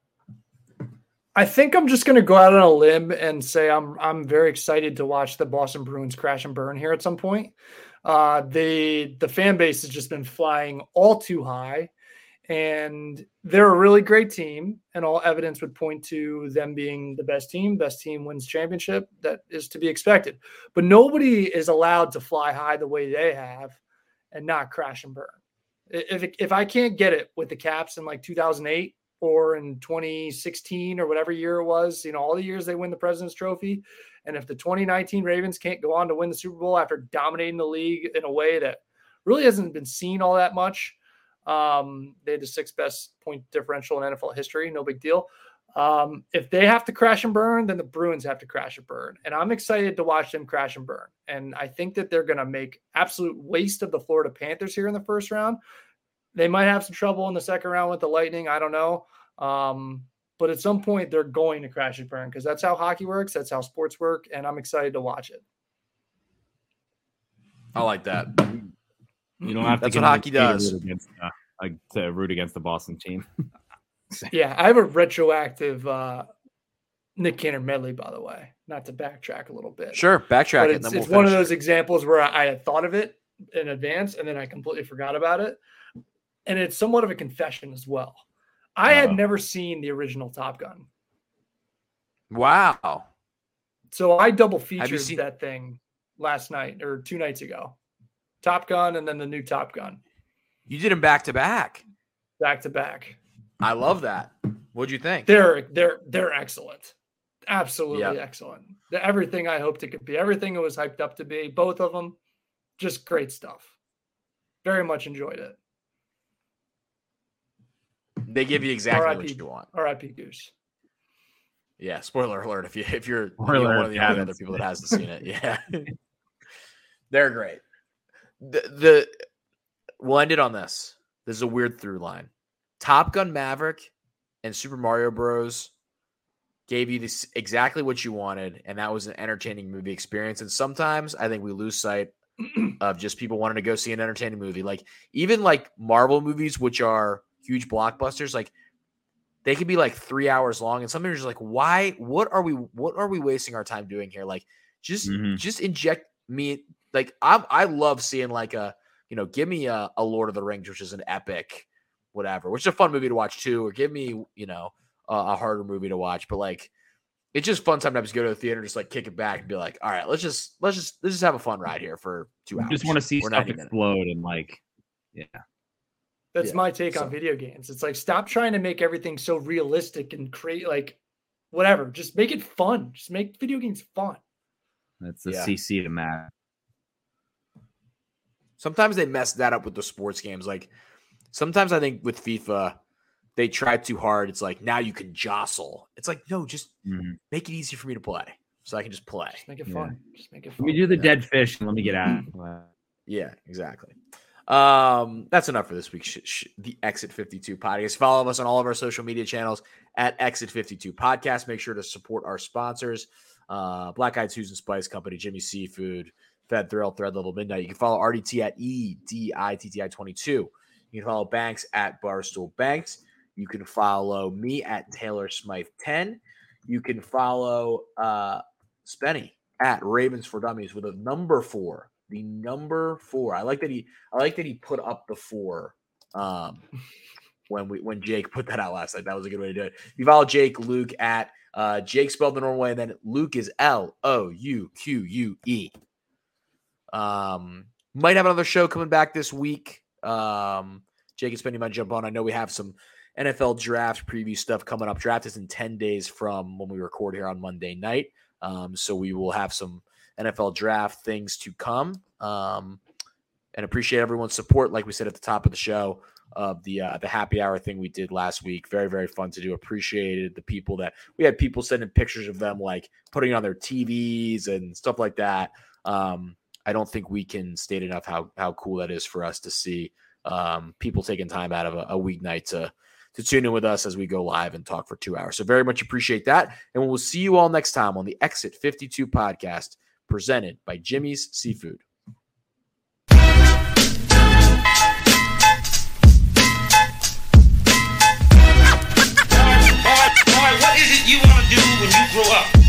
I think I'm just going to go out on a limb and say I'm I'm very excited to watch the Boston Bruins crash and burn here at some point. Uh, the the fan base has just been flying all too high, and they're a really great team. And all evidence would point to them being the best team. Best team wins championship. That is to be expected. But nobody is allowed to fly high the way they have, and not crash and burn. If if I can't get it with the Caps in like 2008 or in 2016 or whatever year it was, you know, all the years they win the President's Trophy, and if the 2019 Ravens can't go on to win the Super Bowl after dominating the league in a way that really hasn't been seen all that much, um, they had the sixth best point differential in NFL history, no big deal. Um, if they have to crash and burn, then the Bruins have to crash and burn. And I'm excited to watch them crash and burn. And I think that they're going to make absolute waste of the Florida Panthers here in the first round. They might have some trouble in the second round with the Lightning. I don't know. Um, but at some point, they're going to crash and burn because that's how hockey works. That's how sports work. And I'm excited to watch it. I like that. You don't have That's to what hockey does. root against, uh, to root against the Boston team. Yeah, I have a retroactive uh, Nick Cannon medley, by the way. Not to backtrack a little bit. Sure, backtrack but it. And it's, then it's we'll one of finish. those examples where I, I had thought of it in advance and then I completely forgot about it. And it's somewhat of a confession as well. I had Uh-oh. never seen the original Top Gun. Wow. So I double featured seen- that thing last night or two nights ago. Top Gun and then the new Top Gun You did them back to back. back to back. I love that. What'd you think? They're they're they're excellent. Absolutely Yeah. excellent. The- Everything I hoped it could be, everything it was hyped up to be, both of them, just great stuff. Very much enjoyed it. They give you exactly what you want. R.I.P. Goose. Yeah, spoiler alert if you if you're, Spoiler you're one of the only other people that hasn't seen it. Yeah. They're great. The, the we'll end it on this. This is a weird through line. Top Gun Maverick and Super Mario Bros. gave you this exactly what you wanted, and that was an entertaining movie experience. And sometimes I think we lose sight of just people wanting to go see an entertaining movie. Like even like Marvel movies, which are huge blockbusters, like they could be like three hours long, and sometimes you're just like, why? What are we? What are we wasting our time doing here? Like, just Mhm. just inject me. Like I I love seeing like a you know, give me a, a Lord of the Rings, which is an epic, whatever, which is a fun movie to watch too, or give me, you know, a, a harder movie to watch. But like, it's just fun sometimes to go to the theater, just like kick it back and be like, all right, let's just let's just let's just have a fun ride here for two hours. just want to see or stuff 90 minutes. explode and like, yeah. That's Yeah, my take so- on video games. It's like stop trying to make everything so realistic and create like whatever. Just make it fun. Just make video games fun. That's the Yeah. CC to Matt. Sometimes they mess that up with the sports games. Like sometimes I think with FIFA, they try too hard. It's like now you can jostle. It's like no, just Mhm. make it easy for me to play, so I can just play. Just make it Yeah. fun. Just make it Let me do the Yeah. dead fish and let me get out. Yeah, exactly. Um, that's enough for this week. Sh- sh- the Exit 52 podcast. Follow us on all of our social media channels at Exit 52 podcast. Make sure to support our sponsors, uh, Black Eyed Susan Spice Company, Jimmy Seafood, Fed Thrill, Thread Level Midnight. You can follow RDT at E EDITTI22. You can follow Banks at Barstool Banks. You can follow me at Taylor Smythe 10. You can follow uh, Spenny at Ravens for Dummies with a number four. The number four. I like that he. I like that he put up the four. Um, when we when Jake put that out last night, that was a good way to do it. You follow Jake Louque at uh, Jake spelled the normal way, and then Luke is L O U Q U E. Um, might have another show coming back this week. Um, Jake and Spenny might jump on. I know we have some NFL draft preview stuff coming up. Draft is in 10 days from when we record here on Monday night. Um, so we will have some NFL draft things to come. Um, and appreciate everyone's support. Like we said at the top of the show, of the uh, the happy hour thing we did last week. Very very fun to do. Appreciated the people that we had people sending pictures of them like putting on their TVs and stuff like that. Um, I don't think we can state enough how how cool that is for us to see um, people taking time out of a, a weeknight to to tune in with us as we go live and talk for two hours. So very much appreciate that, and we'll see you all next time on the Exit Fifty Two podcast presented by Jimmy's Seafood. What is it you want to do when you grow up?